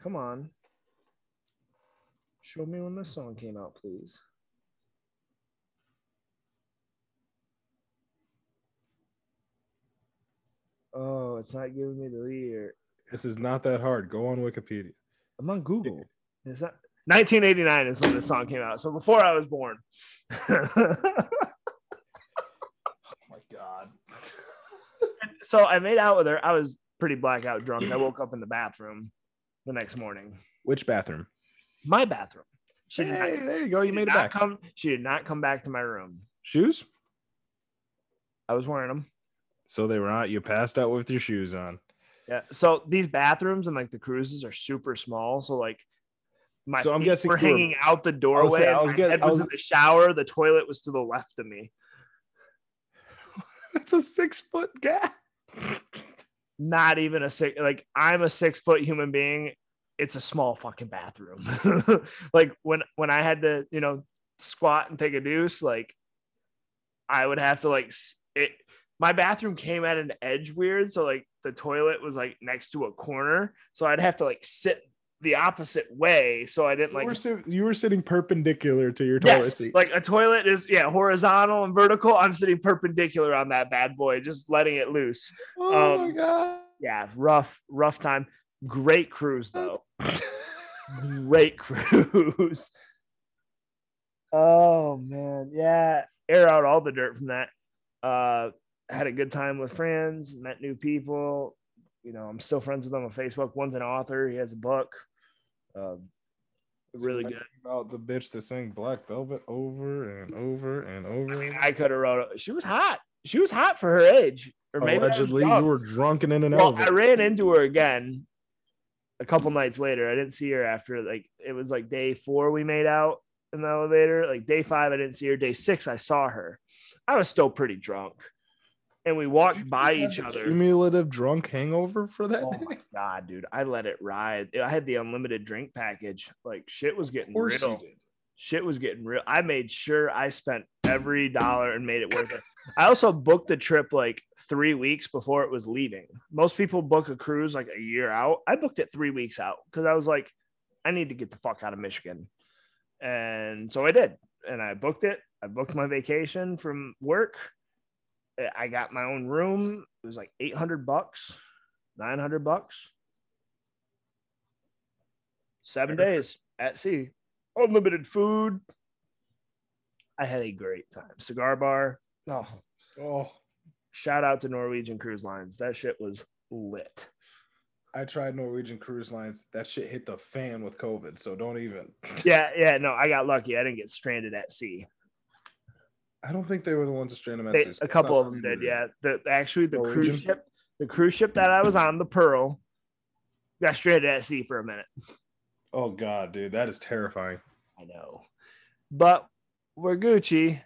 Speaker 1: Come on. Show me when this song came out, please. Oh, it's not giving me the year.
Speaker 2: this is not that hard. Go on Wikipedia.
Speaker 1: I'm on Google. Is that 1989 is when this song came out. So before I was born.
Speaker 2: Oh my god.
Speaker 1: so I made out with her. I was pretty blackout drunk. I woke up in the bathroom the next morning.
Speaker 2: Which bathroom?
Speaker 1: My bathroom. She did,
Speaker 2: Hey,
Speaker 1: not,
Speaker 2: there you go. You made it back.
Speaker 1: come. She did not come back to my room.
Speaker 2: Shoes?
Speaker 1: I was wearing them.
Speaker 2: So they were not. You passed out with your shoes on.
Speaker 1: Yeah. So these bathrooms and like the cruises are super small. So like my
Speaker 2: So I'm
Speaker 1: feet
Speaker 2: guessing
Speaker 1: were hanging out the
Speaker 2: I was
Speaker 1: doorway.
Speaker 2: saying- I was getting-
Speaker 1: head was
Speaker 2: was-
Speaker 1: in the shower. The toilet was to the left of me.
Speaker 2: That's a six foot gap.
Speaker 1: Not even a six. Like I'm a six foot human being. It's a small fucking bathroom. like when when I had to you know squat and take a deuce, like I would have to like it. My bathroom came at an edge weird, so like the toilet was like next to a corner, so I'd have to like sit the opposite way, so I didn't
Speaker 2: You
Speaker 1: like
Speaker 2: were, sit- you were sitting perpendicular to your toilet
Speaker 1: Yes,
Speaker 2: seat.
Speaker 1: like a toilet is yeah horizontal and vertical. I'm sitting perpendicular on that bad boy, just letting it loose.
Speaker 2: oh my
Speaker 1: um,
Speaker 2: god.
Speaker 1: Yeah, rough, rough time. Great cruise though. Great cruise. Oh man, yeah. Air out all the dirt from that. Uh, had a good time with friends, met new people. You know, I'm still friends with them on Facebook. One's an author. He has a book. Um, really good.
Speaker 2: About the bitch to sing Black Velvet over and over and over.
Speaker 1: I mean, I could have wrote. it. She was hot. She was hot for her age. Or maybe
Speaker 2: Allegedly, you were drunken in an
Speaker 1: Well,
Speaker 2: elevator.
Speaker 1: I ran into her again a couple nights later. I didn't see her after like it was like day four we made out in the elevator. Like day five, I didn't see her. Day six, I saw her. I was still pretty drunk. And we walked by each other.
Speaker 2: Cumulative drunk hangover for that
Speaker 1: Oh
Speaker 2: day.
Speaker 1: my god, dude. I let it ride. I had the unlimited drink package. Like shit was getting real. Shit was getting real. I made sure I spent every dollar and made it worth it. I also booked the trip like three weeks before it was leaving. Most people book a cruise like a year out. I booked it three weeks out because I was like, I need to get the fuck out of Michigan. And so I did. And I booked it. I booked my vacation from work. Uh, I got my own room. It was like 800 bucks, 900 bucks. Seven days at sea, unlimited food. I had a great time. Cigar bar. Oh,
Speaker 2: Oh,
Speaker 1: shout out to Norwegian Cruise Lines. That shit was lit.
Speaker 2: I tried Norwegian Cruise Lines. That shit hit the fan with COVID. So don't even.
Speaker 1: Yeah, yeah. No, I got lucky. I didn't get stranded at sea.
Speaker 2: I don't think they were the ones that stranded them at
Speaker 1: They, a couple of them
Speaker 2: something
Speaker 1: did. Yeah. The actually the
Speaker 2: Norwegian?
Speaker 1: cruise ship, the cruise ship that I was on, the Pearl, got stranded at sea for a minute.
Speaker 2: Oh god, dude, that is terrifying.
Speaker 1: I know, but we're Gucci.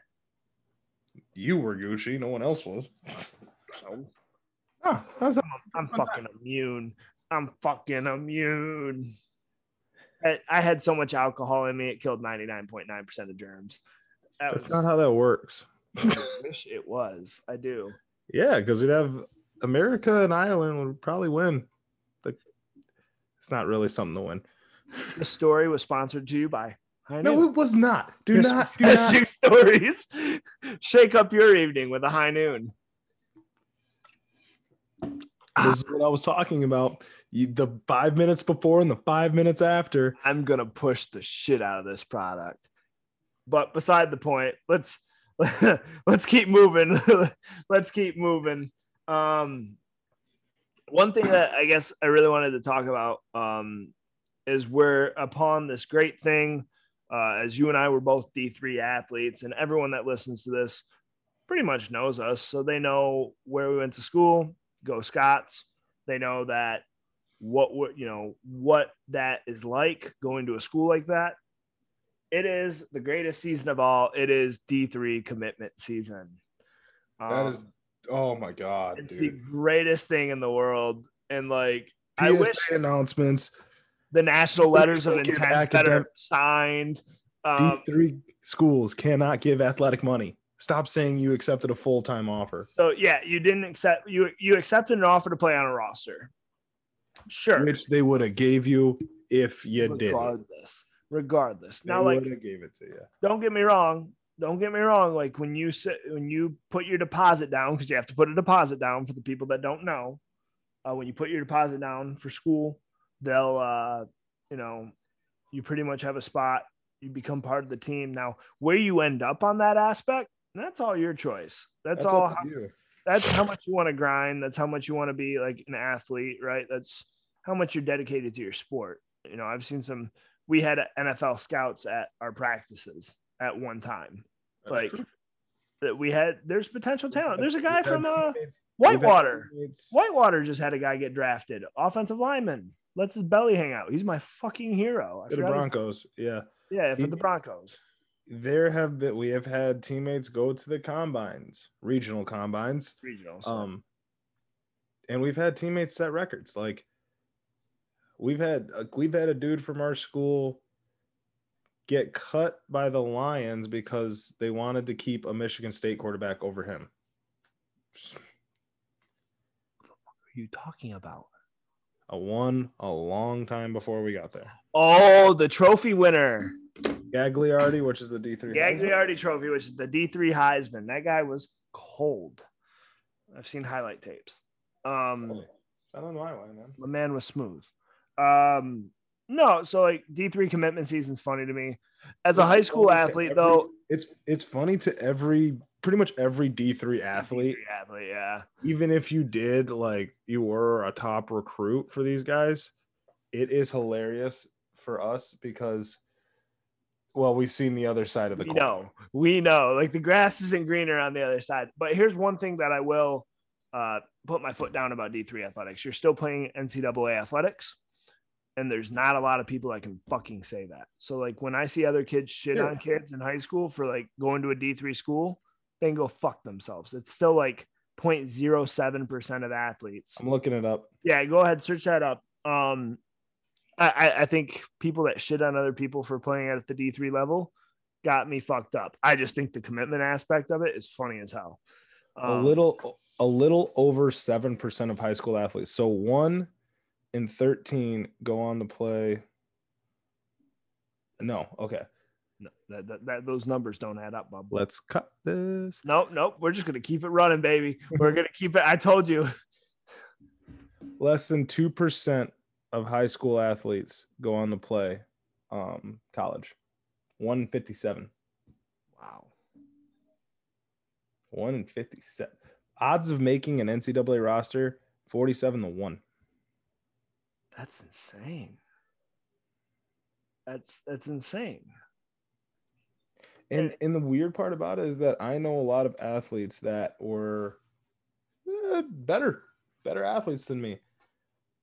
Speaker 2: You were Gucci. No one else was.
Speaker 1: So
Speaker 2: Oh, how's that?
Speaker 1: I'm fucking immune. I'm fucking immune. I, I had so much alcohol in me, it killed 99.9% of germs. That
Speaker 2: That's
Speaker 1: was,
Speaker 2: not how that works.
Speaker 1: I wish it was. I do.
Speaker 2: Yeah, because we'd have America and Ireland would probably win. The, it's not really something to win.
Speaker 1: The story was sponsored to you by High
Speaker 2: No,
Speaker 1: Noon.
Speaker 2: it was not. Do
Speaker 1: Here's
Speaker 2: not. Do not.
Speaker 1: Shoe stories. Shake up your evening with a High Noon.
Speaker 2: This is what I was talking about. You, the five minutes before and the five minutes after.
Speaker 1: I'm gonna push the shit out of this product. But beside the point, let's let's keep moving. let's keep moving. Um, one thing that I guess I really wanted to talk about um, is we're upon this great thing. Uh, as you and I were both D3 athletes, and everyone that listens to this pretty much knows us, so they know where we went to school. Go Scots! They know that what you know what that is like going to a school like that it is the greatest season of all it is d3 commitment season
Speaker 2: That
Speaker 1: Um,
Speaker 2: is. Oh my god,
Speaker 1: it's the greatest thing in the world and like i wish
Speaker 2: announcements.
Speaker 1: the national letters of
Speaker 2: Don't
Speaker 1: intent that are signed um,
Speaker 2: D3 schools cannot give athletic money. Stop saying you accepted a full time offer.
Speaker 1: so yeah you didn't accept you you accepted an offer to play on a roster sure
Speaker 2: which they would have gave you if you did.
Speaker 1: Regardless
Speaker 2: They
Speaker 1: now like
Speaker 2: gave it to you.
Speaker 1: don't get me wrong. Don't get me wrong. Like when you sit, when you put your deposit down, because you have to put a deposit down for the people that don't know. Uh, when you put your deposit down for school, they'll, uh, you know, you pretty much have a spot. You become part of the team. Now, where you end up on that aspect, that's all your choice. That's,
Speaker 2: That's
Speaker 1: all.
Speaker 2: you.
Speaker 1: That's how much you want to grind. That's how much you want to be like an athlete, right? That's how much you're dedicated to your sport. You know, I've seen some we had NFL scouts at our practices at one time.
Speaker 2: That's
Speaker 1: like
Speaker 2: true.
Speaker 1: that we had there's potential talent. There's a guy from uh,
Speaker 2: teammates- we've
Speaker 1: Whitewater. Whitewater just had a guy get drafted, offensive lineman. Lets his belly hang out. He's my fucking hero. I
Speaker 2: to the
Speaker 1: forgot his-
Speaker 2: Broncos. Yeah.
Speaker 1: Yeah, for
Speaker 2: He-
Speaker 1: the Broncos.
Speaker 2: There have been we have had teammates go to the combines, regional combines.
Speaker 1: Regionals.
Speaker 2: Um and we've had teammates set records. Like we've had we've had a dude from our school get cut by the Lions because they wanted to keep a Michigan State quarterback over him.
Speaker 1: what are you talking about?
Speaker 2: A one a long time before we got there.
Speaker 1: Oh, the trophy winner.
Speaker 2: Gagliardi, which is the D3.
Speaker 1: Gagliardi Trophy, which is the D3 Heisman. That guy was cold. I've seen highlight tapes. Um,
Speaker 2: I don't know why, man.
Speaker 1: the man was smooth. Um, no, so like D3 commitment season's funny to me. As a
Speaker 2: It's
Speaker 1: high school athlete,
Speaker 2: every-
Speaker 1: though,
Speaker 2: It's it's funny to every pretty much every D3 athlete,
Speaker 1: D3 athlete, yeah.
Speaker 2: even if you did like you were a top recruit for these guys, it is hilarious for us because well, we've seen the other side of the coin.
Speaker 1: know, we know. Like the grass isn't greener on the other side. But here's one thing that I will uh, put my foot down about D3 athletics. You're still playing NCAA athletics, and there's not a lot of people that can fucking say that. So like when I see other kids shit
Speaker 2: Sure.
Speaker 1: on kids in high school for like going to a D3 school, they can go fuck themselves. It's still like 0.07% of athletes.
Speaker 2: I'm looking it up.
Speaker 1: Yeah, go ahead, search that up. Um, I, I- think people that shit on other people for playing at the D three level got me fucked up. I just think the commitment aspect of it is funny as hell.
Speaker 2: a
Speaker 1: Um,
Speaker 2: little a little over 7% of high school athletes. So 1 in 13 go on to play No, okay.
Speaker 1: no, that, that, that those numbers don't add up, Bob.
Speaker 2: Let's cut this.
Speaker 1: Nope, nope. We're just gonna keep it running, baby. We're gonna keep it. I told you.
Speaker 2: less than 2% of high school athletes go on to play um, college 157
Speaker 1: Wow.
Speaker 2: 1 in 57 odds of making an ncaa roster 47 to 1
Speaker 1: That's insane. That's that's insane.
Speaker 2: and and the weird part about it is that i know a lot of athletes that were eh, better better athletes than me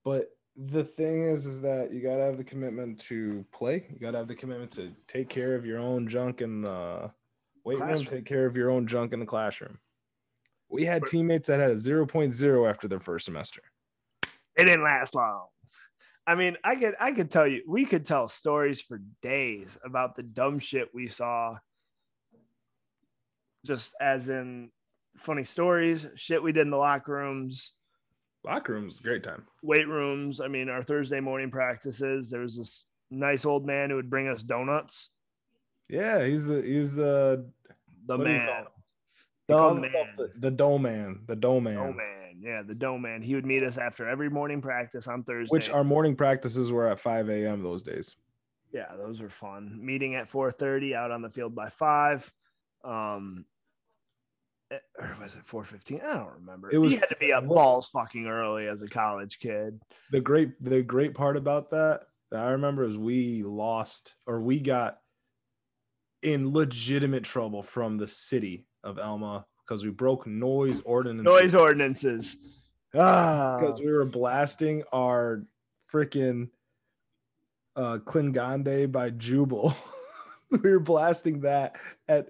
Speaker 2: but the thing is is that you got to have the commitment to play you got to have the commitment to take care of your own junk in the weight room take care of your own junk in the classroom we had teammates that had a 0.0 after their first semester
Speaker 1: it didn't last long. I mean, I could I could tell you we could tell stories for days about the dumb shit we saw. Just as in funny stories, shit we did in the locker rooms,
Speaker 2: locker room was a great time
Speaker 1: weight rooms. I mean, our Thursday morning practices. There was this nice old man who would bring us donuts.
Speaker 2: yeah he's the he's the
Speaker 1: The
Speaker 2: What do you
Speaker 1: man.
Speaker 2: call him? he
Speaker 1: The
Speaker 2: calls
Speaker 1: man.
Speaker 2: the, the dough man the man
Speaker 1: Dough man. Yeah, the dough man. He would meet us after every morning practice on Thursday.
Speaker 2: which our morning practices were at 5 a.m those days.
Speaker 1: Yeah those were fun. Meeting at 4.30 out on the field by 5 um eh, or was it 4.15 i don't remember.
Speaker 2: It was-
Speaker 1: he had to be up balls fucking early as a college kid.
Speaker 2: The great the great part about that that I remember is we lost or we got in legitimate trouble from the city of Alma because we broke noise ordinance
Speaker 1: noise ordinances. Ah.
Speaker 2: Because we were blasting our freaking uh Klingande by Jubel. we were blasting that at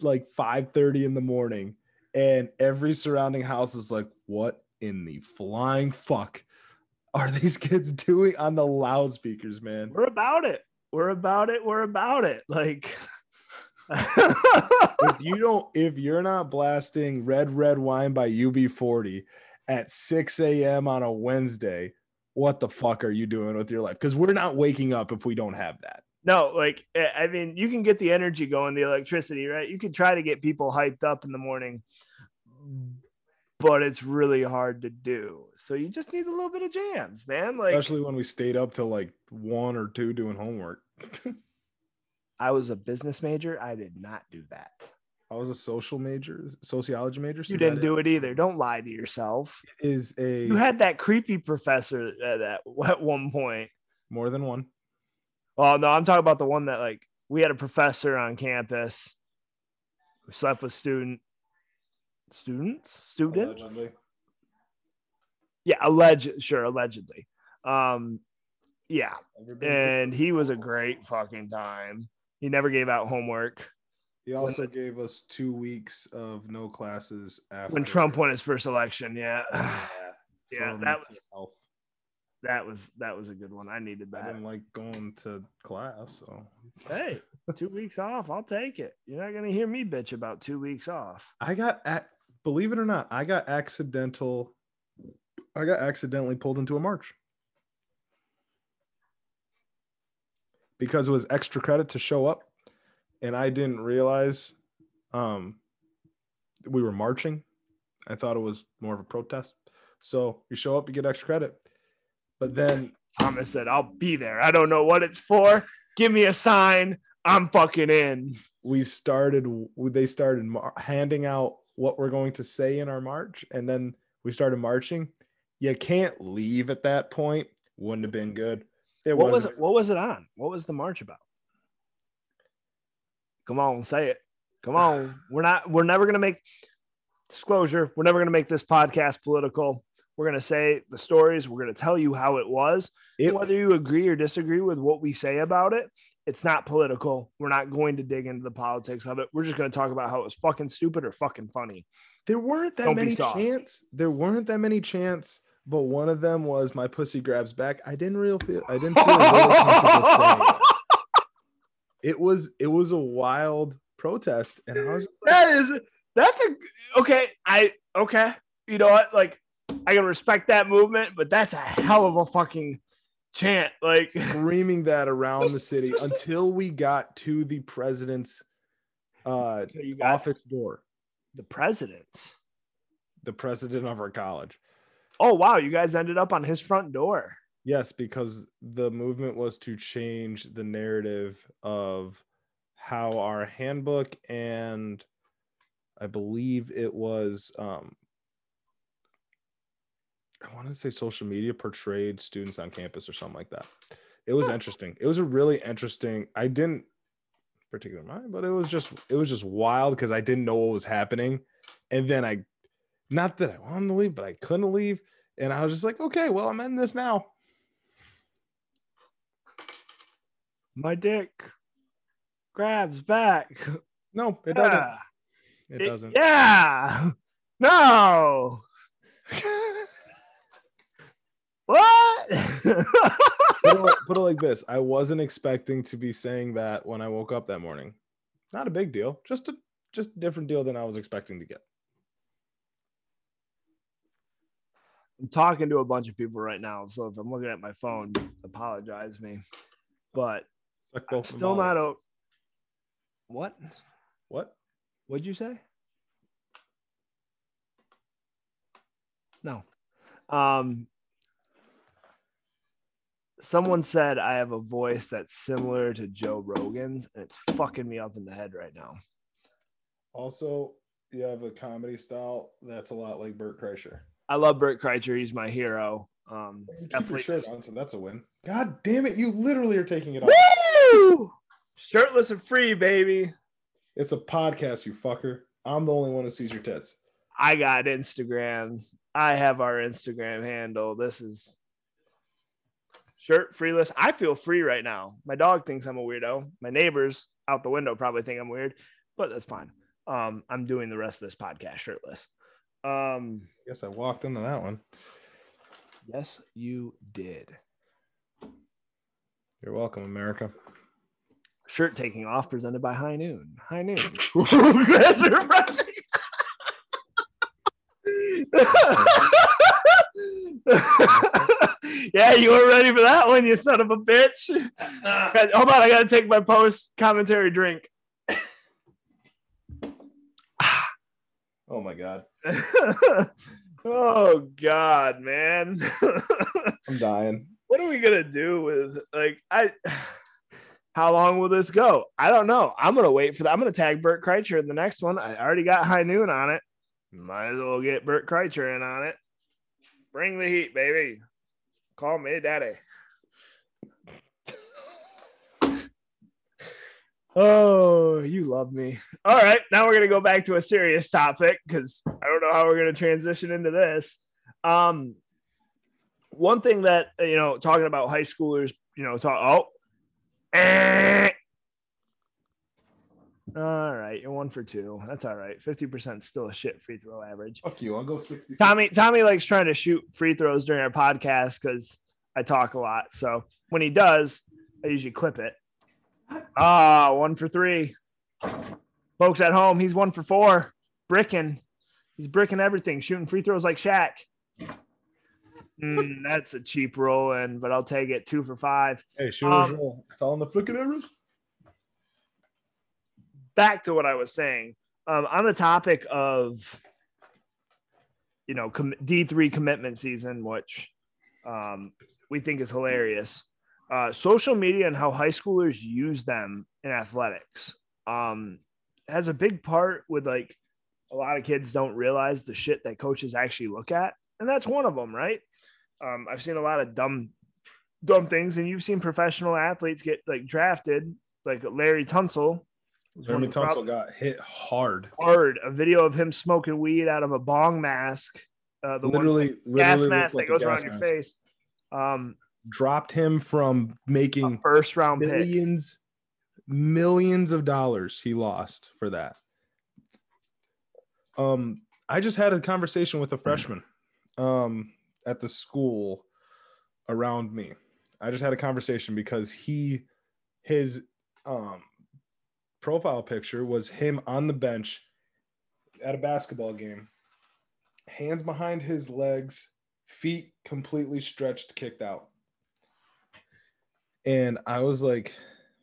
Speaker 2: like 5:30 in the morning. And every surrounding house was like what in the flying fuck are these kids doing on the loudspeakers, man?
Speaker 1: we're about it. We're about it. We're about it. Like
Speaker 2: if you don't if you're not blasting red red wine by ub40 at 6 a.m on a wednesday what the fuck are you doing with your life? Because we're not waking up if we don't have that.
Speaker 1: No like eh, i mean you can get the energy going the electricity right? You can try to get people hyped up in the morning but it's really hard to do. So you just need a little bit of jams man like
Speaker 2: especially when we stayed up till like one or two doing homework
Speaker 1: i was a business major i did not do that.
Speaker 2: I was a social major sociology major
Speaker 1: you didn't do it either. Don't lie to yourself.
Speaker 2: is a
Speaker 1: you had that creepy professor at, at, at one point.
Speaker 2: More than one.
Speaker 1: Oh no, I'm talking about the one that like we had a professor on campus who slept with student students? Student?
Speaker 2: Allegedly.
Speaker 1: yeah alleged sure allegedly. Um yeah. And he was a great fucking time he never gave out homework.
Speaker 2: He also gave us two weeks of no classes after
Speaker 1: when trump won his first election yeah.
Speaker 2: Yeah,
Speaker 1: yeah that was
Speaker 2: health.
Speaker 1: that was that was a good one. I needed that.
Speaker 2: I didn't like going to class, so.
Speaker 1: Hey two weeks off i'll take it. You're not gonna hear me bitch about two weeks off.
Speaker 2: I got ac- believe it or not, I got accidental I got accidentally pulled into a march. Because it was extra credit to show up and I didn't realize um we were marching. I thought it was more of a protest. So you show up, you get extra credit. But then
Speaker 1: thomas said i'll be there. I don't know what it's for. Give me a sign. I'm fucking in.
Speaker 2: We started they started handing out what we're going to say in our march and then we started marching. You can't leave at that point. Wouldn't have been good it
Speaker 1: what was it what was it on? What was the march about? Come on say it. Come on. We're not we're never gonna make disclosure. We're never gonna make this podcast political. We're gonna say the stories. We're gonna tell you how it was.
Speaker 2: It,
Speaker 1: whether you agree or disagree with what we say about it it's not political. We're not going to dig into the politics of it. We're just going to talk about how it was fucking stupid or fucking funny.
Speaker 2: There weren't that
Speaker 1: Don't
Speaker 2: many chants. There weren't that many chants but one of them was my pussy grabs back. I didn't real feel i didn't feel really comfortable saying it. it was it was a wild protest and i was like,
Speaker 1: that is that's a okay i okay you know what like i can respect that movement but that's a hell of a fucking chant like
Speaker 2: screaming that around the city until we got to the president's uh office door.
Speaker 1: the presidents.
Speaker 2: The president of our college
Speaker 1: oh wow you guys ended up on his front door.
Speaker 2: Yes because the movement was to change the narrative of how our handbook and i believe it was um i want to say social media portrayed students on campus or something like that. It was interesting. It was a really interesting i didn't particular mind but it was just it was just wild because i didn't know what was happening. And then i not that i wanted to leave but i couldn't leave. And i was just like okay well i'm in this now.
Speaker 1: My dick grabs back.
Speaker 2: No it doesn't.
Speaker 1: Yeah.
Speaker 2: it doesn't.
Speaker 1: Yeah. No. What?
Speaker 2: Put, it like, put it like this. I wasn't expecting to be saying that when i woke up that morning. Not a big deal. Just a just different deal than i was expecting to get
Speaker 1: I'm talking to a bunch of people right now, so if I'm looking at my phone, apologize me. But I'm still not
Speaker 2: all.
Speaker 1: o- What?
Speaker 2: what
Speaker 1: What'd you say? No. Um someone said I have a voice that's similar to Joe Rogan's, and it's fucking me up in the head right now.
Speaker 2: also you have a comedy style that's a lot like bert kreischer
Speaker 1: I love Bert Kreischer. He's my hero. Um,
Speaker 2: you keep your shirt on, so that's a win god damn it you literally are taking it off
Speaker 1: Woo! Shirtless and free, baby.
Speaker 2: it's a podcast you fucker i'm the only one who sees your tits
Speaker 1: I got Instagram. I have our Instagram handle. This is shirt freeless. I feel free right now. My dog thinks I'm a weirdo. My neighbors out the window probably think I'm weird, but that's fine. Um, I'm doing the rest of this podcast shirtless. Um,
Speaker 2: i guess i walked into that one
Speaker 1: yes, you did.
Speaker 2: you're welcome america
Speaker 1: Shirt taking off presented by High Noon. High Noon. Yeah, you were ready for that one, you son of a bitch. Hold on, I gotta take my post commentary drink.
Speaker 2: Oh my god
Speaker 1: oh God, man.
Speaker 2: i'm dying
Speaker 1: what are we gonna do with like I how long will this go? I don't know. I'm gonna wait for that. I'm gonna tag Bert Kreischer in the next one. I already got high noon on it. Might as well get Bert Kreischer in on it. Bring the heat, baby. Call me daddy. Oh, you love me. All right, now we're gonna go back to a serious topic because I don't know how we're gonna transition into this. Um, one thing that you know, talking about high schoolers, you know, talk. Oh, eh. all right, you're one for two. That's all right. Fifty percent still a shit free throw average.
Speaker 2: Fuck you. I'll go 60.
Speaker 1: Tommy, Tommy likes trying to shoot free throws during our podcast because I talk a lot. So when he does, I usually clip it. Ah, one for three. Folks at home, he's one for four. Bricking. He's bricking everything, shooting free throws like Shaq. Mm, that's a cheap roll in, but I'll take it. Two for five.
Speaker 2: Hey, shooters
Speaker 1: Um,
Speaker 2: roll. It's all in the flicker arrows.
Speaker 1: Back to what I was saying. Um, on the topic of, you know, com- D3 commitment season, which um, we think is hilarious. Uh, social media and how high schoolers use them in athletics um, has a big part with like a lot of kids don't realize the shit that coaches actually look at, and that's one of them, right? Um, I've seen a lot of dumb, dumb things, and you've seen professional athletes get like drafted, like Laremy Tunsil. was one
Speaker 2: Laremy
Speaker 1: of the prob-
Speaker 2: Tunsil got hit hard.
Speaker 1: hard a video of him smoking weed out of a bong mask, uh, the one
Speaker 2: literally,
Speaker 1: gas mask
Speaker 2: looked
Speaker 1: that goes around
Speaker 2: gas
Speaker 1: your face. Um,
Speaker 2: Dropped him from making
Speaker 1: first round pick.
Speaker 2: millions, millions of dollars he lost for that. Um, I just had a conversation with a freshman um at the school around me. I just had a conversation because he his um profile picture was him on the bench at a basketball game, hands behind his legs, feet completely stretched, kicked out. And I was like,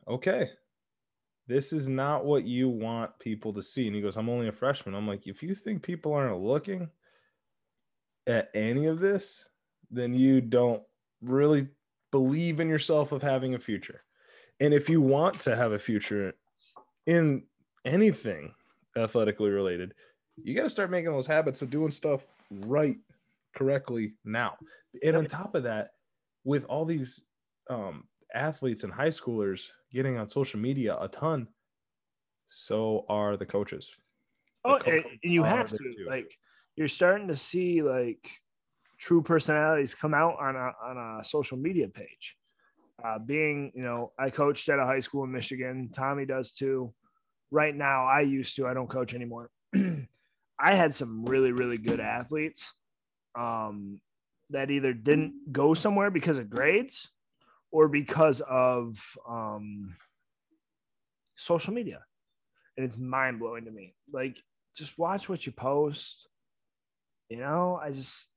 Speaker 2: okay, this is not what you want people to see. And he goes, I'm only a freshman. I'm like, if you think people aren't looking at any of this, then you don't really believe in yourself of having a future. And if you want to have a future in anything athletically related, you got to start making those habits of doing stuff right, correctly now. And on top of that, with all these um, athletes and high schoolers getting on social media a ton, so are the coaches. The
Speaker 1: Oh,
Speaker 2: co-
Speaker 1: and, you have to like you're starting to see like true personalities come out on a on a social media page. Uh, being, you know, I coached at a high school in Michigan. Tommy does too. Right now, I used to. I don't coach anymore. I had some really, really good athletes um, that either didn't go somewhere because of grades or because of um, social media. And it's mind blowing to me. Like, just watch what you post. You know, I just,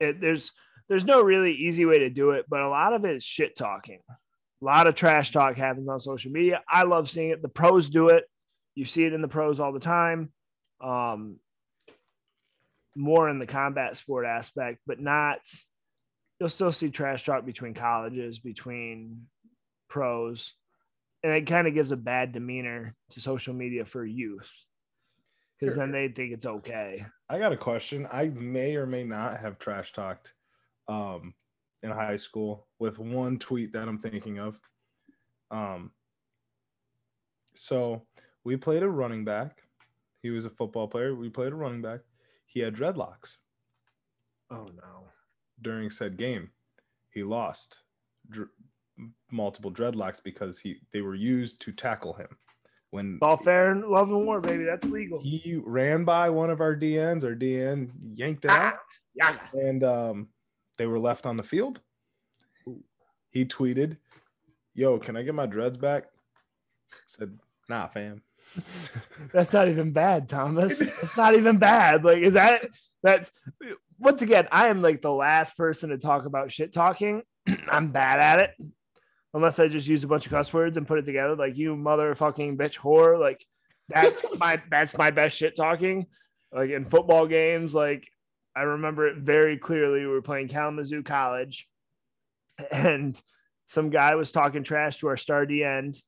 Speaker 1: it, there's, there's no really easy way to do it, but a lot of it is shit talking. A lot of trash talk happens on social media. I love seeing it. The pros do it. You see it in the pros all the time. Um, more in the combat sport aspect, but not. You'll still see trash talk between colleges, between pros, and it kind of gives a bad demeanor to social media for youth because then they think it's okay.
Speaker 2: I got a question. I may or may not have trash talked um, in high school with one tweet that I'm thinking of. Um, so we played a running back. He was a football player. We played a running back. He had dreadlocks
Speaker 1: Oh no.
Speaker 2: During said game. He lost dr- multiple dreadlocks because he they were used to tackle him when
Speaker 1: all fair and love and war, baby. That's legal.
Speaker 2: he ran by one of our DNs. Our DN yanked it out.
Speaker 1: Yeah.
Speaker 2: and um, they were left on the field. He tweeted, "Yo, can I get my dreads back?" I said, "Nah, fam."
Speaker 1: That's not even bad, Thomas. It's not even bad. Like, is that that's once again, I am like the last person to talk about shit talking. I'm bad at it. Unless I just use a bunch of cuss words and put it together, like you motherfucking bitch whore. Like that's my that's my best shit talking. Like in football games, like I remember it very clearly. We were playing Kalamazoo College, and some guy was talking trash to our star D end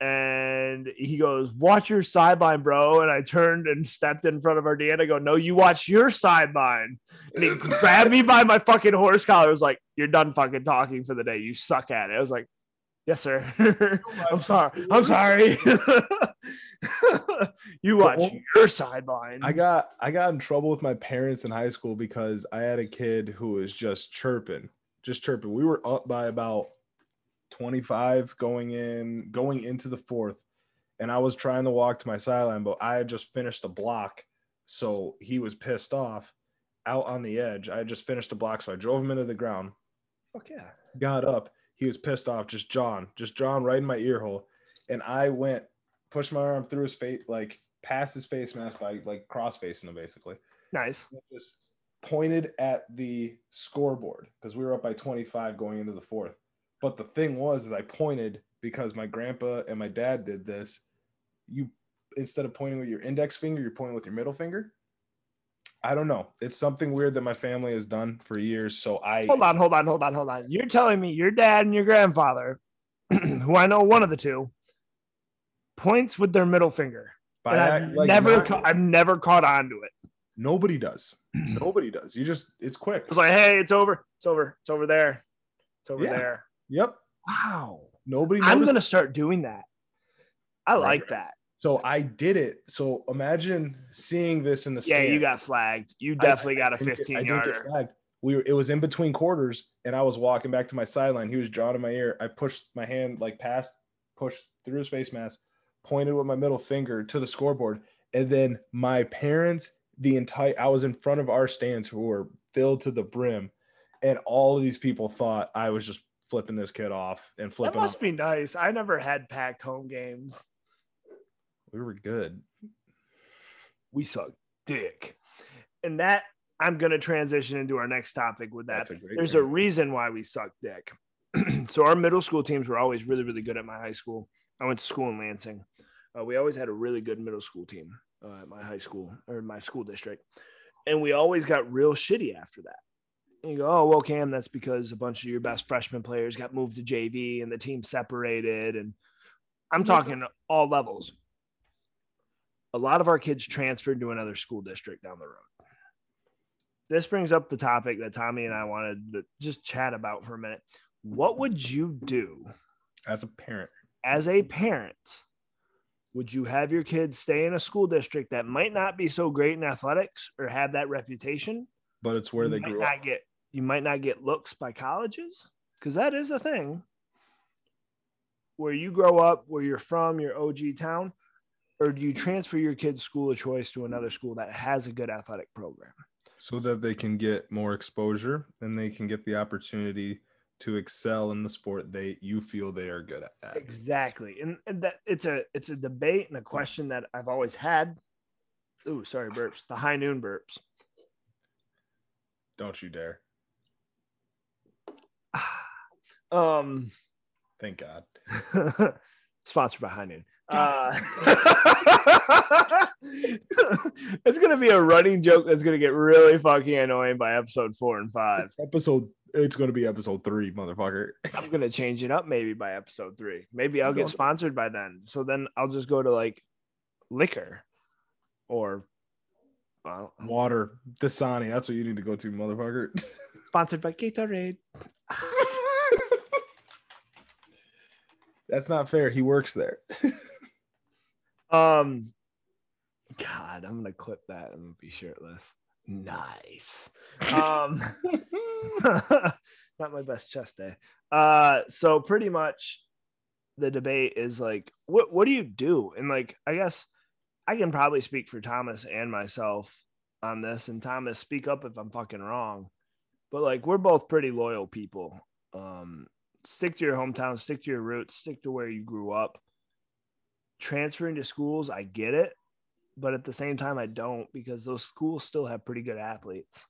Speaker 1: and he goes, "Watch your sideline, bro." And I turned and stepped in front of our Dan. I go, "No, you watch your sideline." And he grabbed me by my fucking horse collar. I was like, "You're done fucking talking for the day. You suck at it." I was like, Yes, sir. Oh I'm sorry. I'm sorry. you watch your sideline.
Speaker 2: I got I got in trouble with my parents in high school because I had a kid who was just chirping, just chirping. We were up by about 25 going in going into the fourth, and I was trying to walk to my sideline, but I had just finished a block, so he was pissed off out on the edge. I had just finished a block, so I drove him into the ground.
Speaker 1: Fuck yeah.
Speaker 2: Got up. He was pissed off, just jawing, just jawing right in my ear hole. And I went, pushed my arm through his face, like past his face mask by like cross facing him basically.
Speaker 1: Nice.
Speaker 2: Just pointed at the scoreboard because we were up by 25 going into the fourth. But the thing was, is I pointed because my grandpa and my dad did this. You instead of pointing with your index finger, you're pointing with your middle finger. I don't know. It's something weird that my family has done for years. So I
Speaker 1: hold on, hold on, hold on, hold on. You're telling me your dad and your grandfather, who I know one of the two, points with their middle finger.
Speaker 2: By
Speaker 1: I've
Speaker 2: like,
Speaker 1: never,
Speaker 2: not-
Speaker 1: ca- I've never caught on to it.
Speaker 2: nobody does. Nobody does. You just it's quick.
Speaker 1: It's like, hey, it's over, it's over, it's over there, it's over
Speaker 2: Yeah.
Speaker 1: there.
Speaker 2: Yep.
Speaker 1: Wow,
Speaker 2: Nobody.
Speaker 1: I'm gonna start doing that. I
Speaker 2: Right,
Speaker 1: like
Speaker 2: right.
Speaker 1: that.
Speaker 2: So I did it. So imagine seeing this in the
Speaker 1: Yeah, you got flagged. You definitely
Speaker 2: I
Speaker 1: got a
Speaker 2: didn't get-
Speaker 1: 15
Speaker 2: I didn't get
Speaker 1: yarder.
Speaker 2: flagged. We were, it was in between quarters, and I was walking back to my sideline. He was drawing in my ear. I pushed my hand like past, pushed through his face mask, pointed with my middle finger to the scoreboard, and then my parents, the entire, I was in front of our stands who were filled to the brim, and all of these people thought I was just flipping this kid off and flipping.
Speaker 1: That must
Speaker 2: him.
Speaker 1: be nice. I never had packed home games.
Speaker 2: We were good.
Speaker 1: We suck dick. And that I'm gonna transition into our next topic with that.
Speaker 2: That's a great.
Speaker 1: There's a reason why we suck dick. so our middle school teams were always really, really good at my high school. I went to school in Lansing. Uh, we always had a really good middle school team uh, at my high school or my school district, and we always got real shitty after that. And you go, oh well, Cam, that's because a bunch of your best freshman players got moved to JV and the team separated. And I'm talking all levels. A lot of our kids transferred to another school district down the road this brings up the topic that Tommy and I wanted to just chat about for a minute. What would you do
Speaker 2: as a parent.
Speaker 1: as a parent? Would you have your kids stay in a school district that might not be so great in athletics or have that reputation?
Speaker 2: But it's where
Speaker 1: You
Speaker 2: they
Speaker 1: might
Speaker 2: grew
Speaker 1: not
Speaker 2: up.
Speaker 1: get you might not get looks by colleges because that is a thing. Where you grow up, where you're from, your OG town, or do you transfer your kid's school of choice to another school that has a good athletic program?
Speaker 2: so that they can get more exposure and they can get the opportunity to excel in the sport they you feel they are good at.
Speaker 1: Exactly. And, and that it's a it's a debate and a question that I've always had. Ooh, sorry, burps. The high noon burps.
Speaker 2: Don't you dare.
Speaker 1: Um
Speaker 2: Thank God.
Speaker 1: sponsored by High Noon. Uh, it's gonna be a running joke that's gonna get really fucking annoying by episode four and five.
Speaker 2: Episode it's gonna be episode three, motherfucker.
Speaker 1: I'm gonna change it up maybe by episode three. Maybe I'll get sponsored by then. So then I'll just go to like liquor or well,
Speaker 2: Water. Dasani. That's what you need to go to, motherfucker.
Speaker 1: sponsored by Gatorade.
Speaker 2: That's not fair. He works there.
Speaker 1: Um, God, I'm gonna clip that and be shirtless. Nice. Um, not my best chest day. Uh, so pretty much, the debate is like, what what do you do? And like, I guess I can probably speak for Thomas and myself on this. And Thomas, speak up if I'm fucking wrong. But like, we're both pretty loyal people. Um, stick to your hometown, stick to your roots, stick to where you grew up transferring to schools, I get it, but at the same time, I don't because those schools still have pretty good athletes.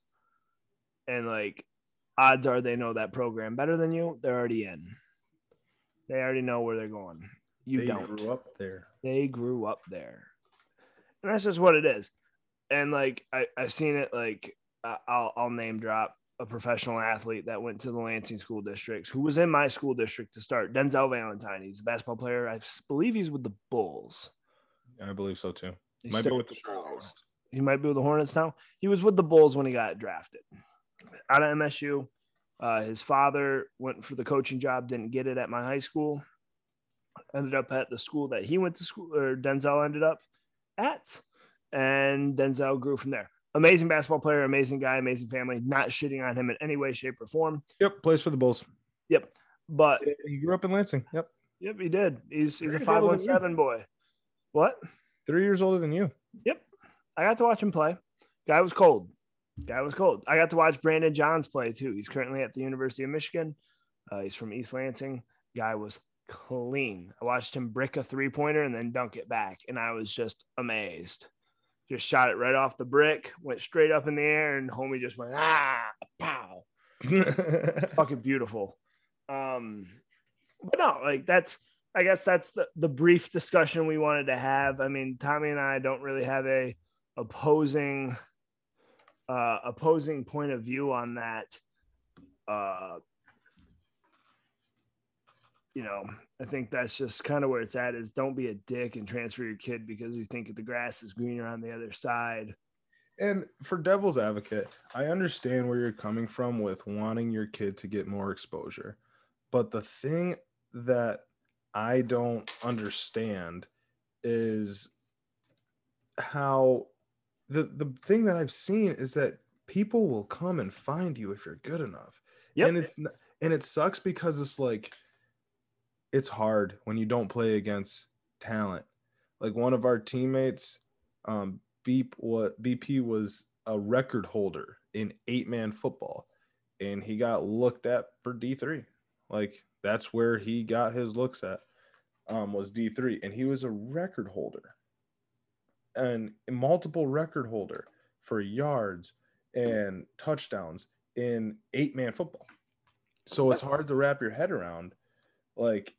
Speaker 1: And like, odds are they know that program better than you. They're already in. They already know where they're going. You
Speaker 2: they
Speaker 1: don't.
Speaker 2: grew up there.
Speaker 1: They grew up there, and that's just what it is. And like, I, I've seen it. Like, I'll I'll name drop a professional athlete that went to the Lansing school districts, who was in my school district to start. Denzel Valentine. He's a basketball player. I believe he's with the Bulls.
Speaker 2: I believe so too.
Speaker 1: He's
Speaker 2: Might be with the
Speaker 1: Bulls. He might be with the Hornets now. He was with the Bulls when he got drafted out of MSU. Uh, his father went for the coaching job, didn't get it at my high school. Ended up at the school that he went to school, or Denzel ended up at, and Denzel grew from there. Amazing basketball player, amazing guy, amazing family. Not shitting on him in any way, shape, or form.
Speaker 2: Yep, plays for the Bulls.
Speaker 1: Yep, but
Speaker 2: he grew up in Lansing. Yep.
Speaker 1: Yep, he did. He's he's a
Speaker 2: Three
Speaker 1: five
Speaker 2: older
Speaker 1: one seven boy. What?
Speaker 2: Three years older than you.
Speaker 1: Yep. I got to watch him play. Guy was cold. Guy was cold. I got to watch Brandon Johns play too. He's currently at the University of Michigan. Uh, he's from East Lansing. Guy was clean. I watched him brick a three pointer and then dunk it back, and I was just amazed. Just shot it right off the brick, went straight up in the air, and homie just went ah pow. Fucking beautiful. Um, but no, like that's I guess that's the, the brief discussion we wanted to have. I mean, Tommy and I don't really have a opposing uh opposing point of view on that. Uh you know, I think that's just kind of where it's at is don't be a dick and transfer your kid because you think the grass is greener on the other side.
Speaker 2: And for devil's advocate, I understand where you're coming from with wanting your kid to get more exposure. But the thing that I don't understand is how the the thing that I've seen is that people will come and find you if you're good enough.
Speaker 1: Yep.
Speaker 2: And it's and it sucks because it's like it's hard when you don't play against talent. Like one of our teammates, um, Beep what BP was a record holder in eight man football, and he got looked at for D three. Like that's where he got his looks at. Um, was D three, and he was a record holder, and multiple record holder for yards and touchdowns in eight man football. So it's hard to wrap your head around. Like,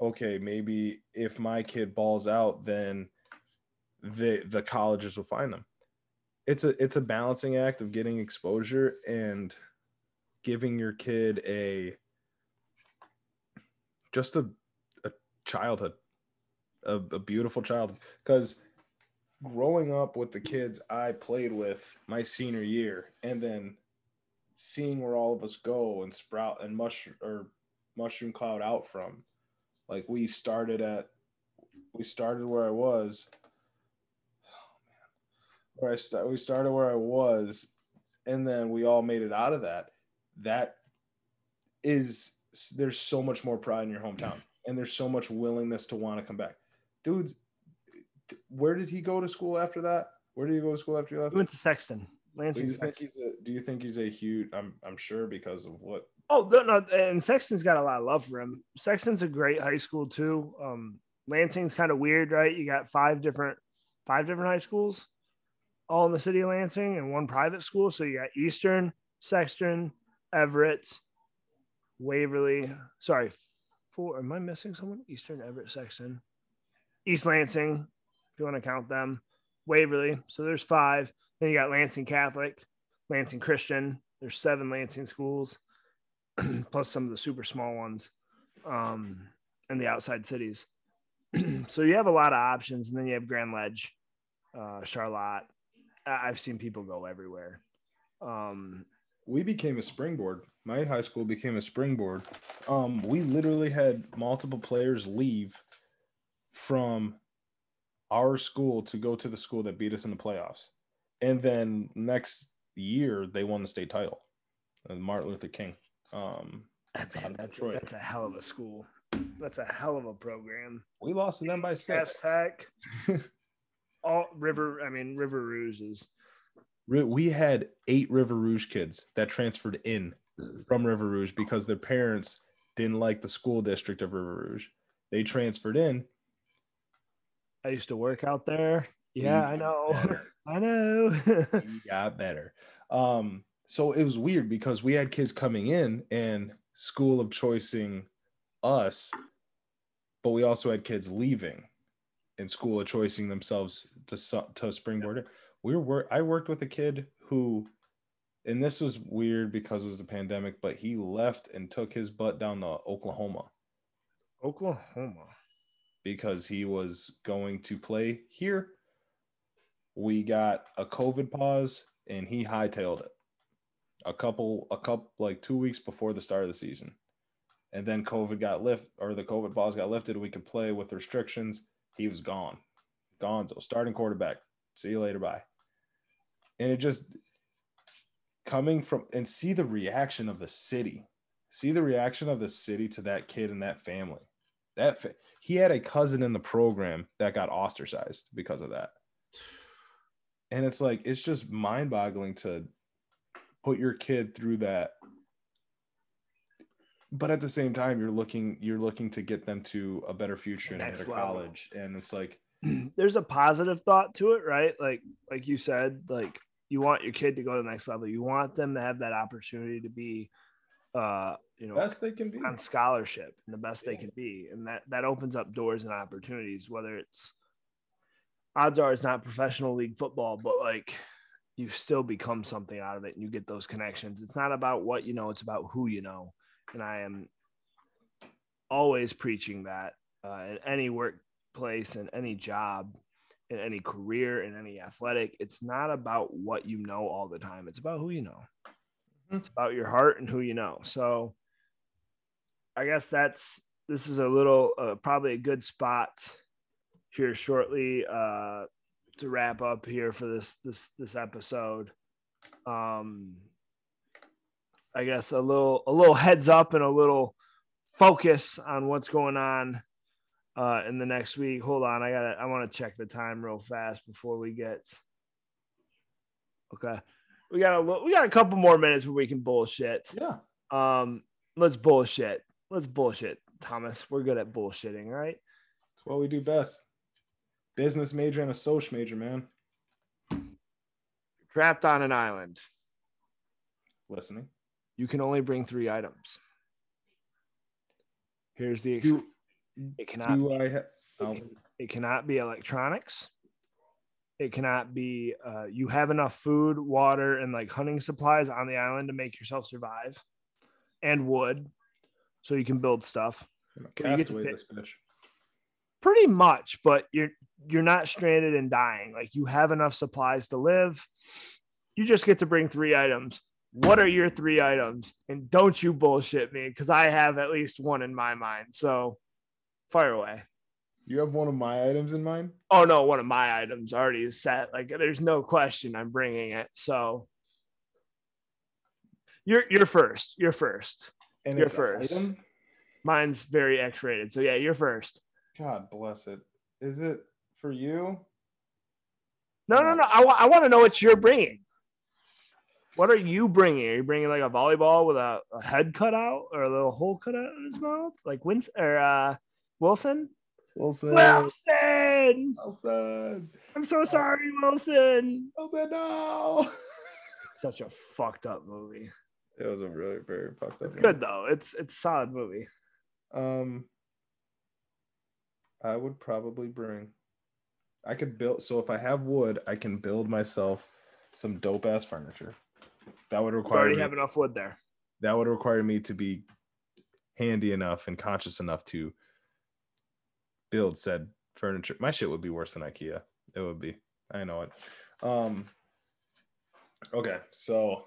Speaker 2: okay, maybe if my kid balls out, then the the colleges will find them. It's a it's a balancing act of getting exposure and giving your kid a just a a childhood, a, a beautiful childhood. Because growing up with the kids I played with my senior year, and then seeing where all of us go and sprout and mush or mushroom cloud out from, like we started at, we started where I was. Oh, where I start, we started where I was, and then we all made it out of that. That is there's so much more pride in your hometown mm. and there's so much willingness to want to come back. Dudes where did he go to school after that? Where did he go to school after you left?
Speaker 1: He went to Sexton,
Speaker 2: do you think he's a do you think he's a huge i'm i'm sure because of what
Speaker 1: Oh no, and Sexton's got a lot of love for him. Sexton's a great high school too. Um, Lansing's kind of weird, right? You got five different, five different high schools, all in the city of Lansing, and one private school. So you got Eastern, Sexton, Everett, Waverly. Sorry, four. Am I missing someone? Eastern, Everett, Sexton, East Lansing, if you want to count them. Waverly. So there's five. Then you got Lansing Catholic, Lansing Christian. There's seven Lansing schools, plus some of the super small ones, um, and the outside cities. so you have a lot of options, and then you have Grand Ledge, uh, Charlotte. I- I've seen people go everywhere. Um,
Speaker 2: we became a springboard my high school became a springboard um we literally had multiple players leave from our school to go to the school that beat us in the playoffs and then next year they won the state title martin luther king um of
Speaker 1: that's,
Speaker 2: Detroit.
Speaker 1: that's a hell of a school. That's a hell of a program.
Speaker 2: we lost to them by six
Speaker 1: heck. All River, I mean River Rouge is
Speaker 2: we had eight river rouge kids that transferred in from river rouge because their parents didn't like the school district of river rouge they transferred in
Speaker 1: I used to work out there. Yeah, I know. I know.
Speaker 2: you got better. Um, so it was weird because we had kids coming in and school of choicing us, but we also had kids leaving and school of choicing themselves to to springboard. We were I worked with a kid who, and this was weird because it was the pandemic, but he left and took his butt down to Oklahoma
Speaker 1: Oklahoma.
Speaker 2: because he was going to play here. We got a COVID pause and he hightailed it. A couple, a couple, like two weeks before the start of the season. And then COVID got lift or the COVID balls got lifted. We could play with restrictions. He was gone. Gonzo, starting quarterback. See you later. Bye. And it just coming from and see the reaction of the city. See the reaction of the city to that kid and that family. That fa- he had a cousin in the program that got ostracized because of that. And it's like it's just mind-boggling to put your kid through that but at the same time you're looking you're looking to get them to a better future and
Speaker 1: Next
Speaker 2: better
Speaker 1: level.
Speaker 2: college and it's like
Speaker 1: there's a positive thought to it, right? Like like you said, like you want your kid to go to the next level. You want them to have that opportunity to be uh you know
Speaker 2: best they can be
Speaker 1: on scholarship and the best they can be. And that that opens up doors and opportunities, whether it's odds are it's not professional league football, but like you still become something out of it and you get those connections. It's not about what you know, it's about who you know. And I am always preaching that uh, in any workplace in any job in any career in any athletic it's not about what you know all the time. It's about who you know. It's about your heart and who you know. So i guess that's this is a little uh, probably a good spot here shortly. Uh to wrap up here for this this this episode um i guess a little a little heads up and a little focus on what's going on uh in the next week. Hold on, I gotta I want to check the time real fast before we get okay. We got a we got a couple more minutes where we can bullshit.
Speaker 2: yeah
Speaker 1: Um let's bullshit. Let's bullshit, Thomas. We're good at bullshitting, right?
Speaker 2: it's what we do best business major and a social major man.
Speaker 1: Trapped on an island.
Speaker 2: listening.
Speaker 1: You can only bring three items. Here's the ex-
Speaker 2: do,
Speaker 1: it cannot
Speaker 2: do i ha-
Speaker 1: it,
Speaker 2: oh,
Speaker 1: can- it cannot be electronics. It cannot be uh, you have enough food water and like hunting supplies on the island to make yourself survive and wood so you can build stuff.
Speaker 2: I'm
Speaker 1: you get to pick-
Speaker 2: this bitch
Speaker 1: pretty much but you're you're not stranded and dying like you have enough supplies to live you just get to bring three items what are your three items and don't you bullshit me because i have at least one in my mind so fire away
Speaker 2: you have one of my items in mind
Speaker 1: oh no, one of my items already is set. Like there's no question I'm bringing it. So you're you're first. You're first.
Speaker 2: and
Speaker 1: You're first.
Speaker 2: item?
Speaker 1: Mine's very X-rated. So yeah, you're first.
Speaker 2: God bless it is it for you
Speaker 1: No, no, no. I want I want to know what you're bringing. What are you bringing? Are you bringing like a volleyball with a, a head cut out or a little hole cut out in his mouth, like Wins or uh, Wilson?
Speaker 2: wilson
Speaker 1: Wilson,
Speaker 2: wilson
Speaker 1: I'm so sorry, Wilson.
Speaker 2: wilson no
Speaker 1: Such a fucked up movie.
Speaker 2: it was a really very fucked up
Speaker 1: It's
Speaker 2: movie.
Speaker 1: good though. It's it's a solid movie.
Speaker 2: Um, I would probably bring. I could build. So if I have wood, I can build myself some dope ass furniture. That would
Speaker 1: You
Speaker 2: require
Speaker 1: already
Speaker 2: me,
Speaker 1: have enough wood there.
Speaker 2: that would require me to be handy enough and conscious enough to build said furniture. My shit would be worse than IKEA. It would be. I know it. Um. Okay, so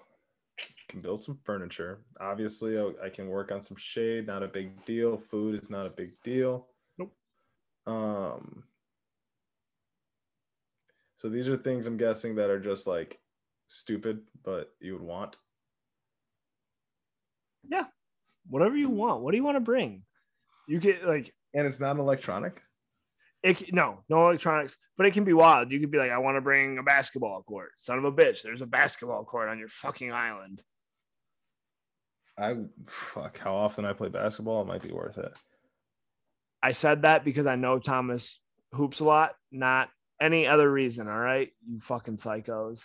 Speaker 2: can build some furniture. Obviously, I, I can work on some shade. Not a big deal. Food is not a big deal. Um. So these are things I'm guessing that are just like stupid, but you would want.
Speaker 1: Yeah, whatever you want. What do you want to bring? You get like
Speaker 2: And it's not electronic.
Speaker 1: it. No, no electronics, but it can be wild. You could be like, I want to bring a basketball court. Son of a bitch, there's a basketball court on your fucking island.
Speaker 2: I fuck how often I play basketball, it might be worth it.
Speaker 1: I said that because I know Thomas hoops a lot, not any other reason. All right, you fucking psychos.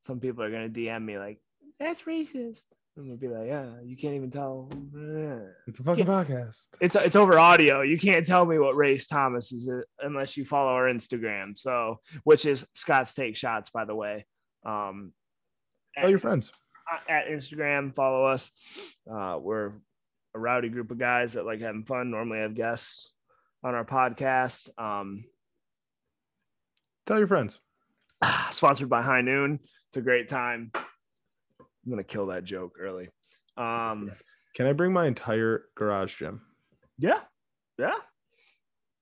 Speaker 1: Some people are gonna DM me like, "That's racist," I'm gonna be like, "Yeah, you can't even tell."
Speaker 2: It's a fucking podcast.
Speaker 1: It's it's over audio. You can't tell me what race Thomas is uh, unless you follow our Instagram. So, which is Scott's Take Shots, by the way. Um,
Speaker 2: Tell your friends.
Speaker 1: at Instagram, follow us. Uh, we're a rowdy group of guys that like having fun. Normally, have guests on our podcast. Um,
Speaker 2: Tell your friends.
Speaker 1: sponsored by High Noon. It's a great time. I'm gonna kill that joke early. Um,
Speaker 2: Can I bring my entire garage gym?
Speaker 1: yeah, yeah,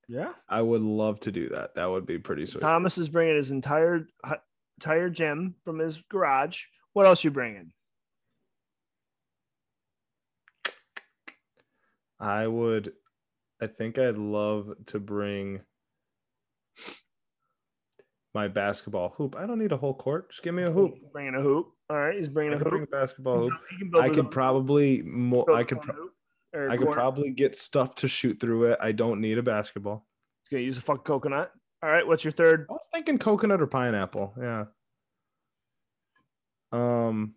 Speaker 1: yeah.
Speaker 2: I would love to do that. That would be pretty sweet.
Speaker 1: Thomas is bringing his entire entire gym from his garage. What else you bringing?
Speaker 2: I would. I think I'd love to bring my basketball hoop. I don't need a whole court. Just give me a hoop.
Speaker 1: He's bringing a hoop. All right, he's bringing
Speaker 2: I
Speaker 1: a
Speaker 2: bring
Speaker 1: hoop.
Speaker 2: a basketball hoop.
Speaker 1: He can build
Speaker 2: I could probably more. I could. Pro- I could probably get stuff to shoot through it. I don't need a basketball.
Speaker 1: He's gonna use a fucking coconut. All right, what's your third?
Speaker 2: I was thinking coconut or pineapple. Yeah. Um.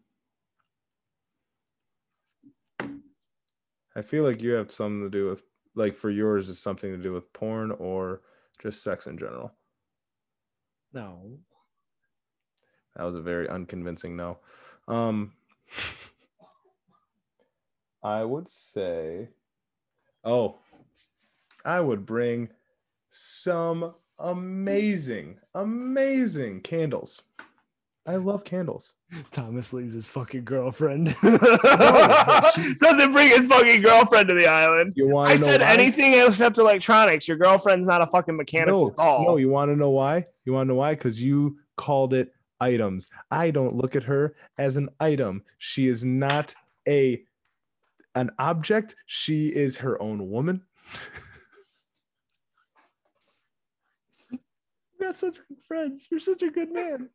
Speaker 2: I feel like you have something to do with like for yours is something to do with porn or just sex in general.
Speaker 1: No.
Speaker 2: That was a very unconvincing no. Um I would say oh I would bring some amazing amazing candles. I love candles.
Speaker 1: Thomas leaves his fucking girlfriend. Doesn't bring his fucking girlfriend to the island.
Speaker 2: You want
Speaker 1: I said
Speaker 2: why?
Speaker 1: anything except electronics. Your girlfriend's not a fucking mechanical
Speaker 2: No,
Speaker 1: doll.
Speaker 2: no, you want to know why? You want to know why? Because you called it items. I don't look at her as an item. She is not a an object. She is her own woman.
Speaker 1: We got such good friends. You're such a good man.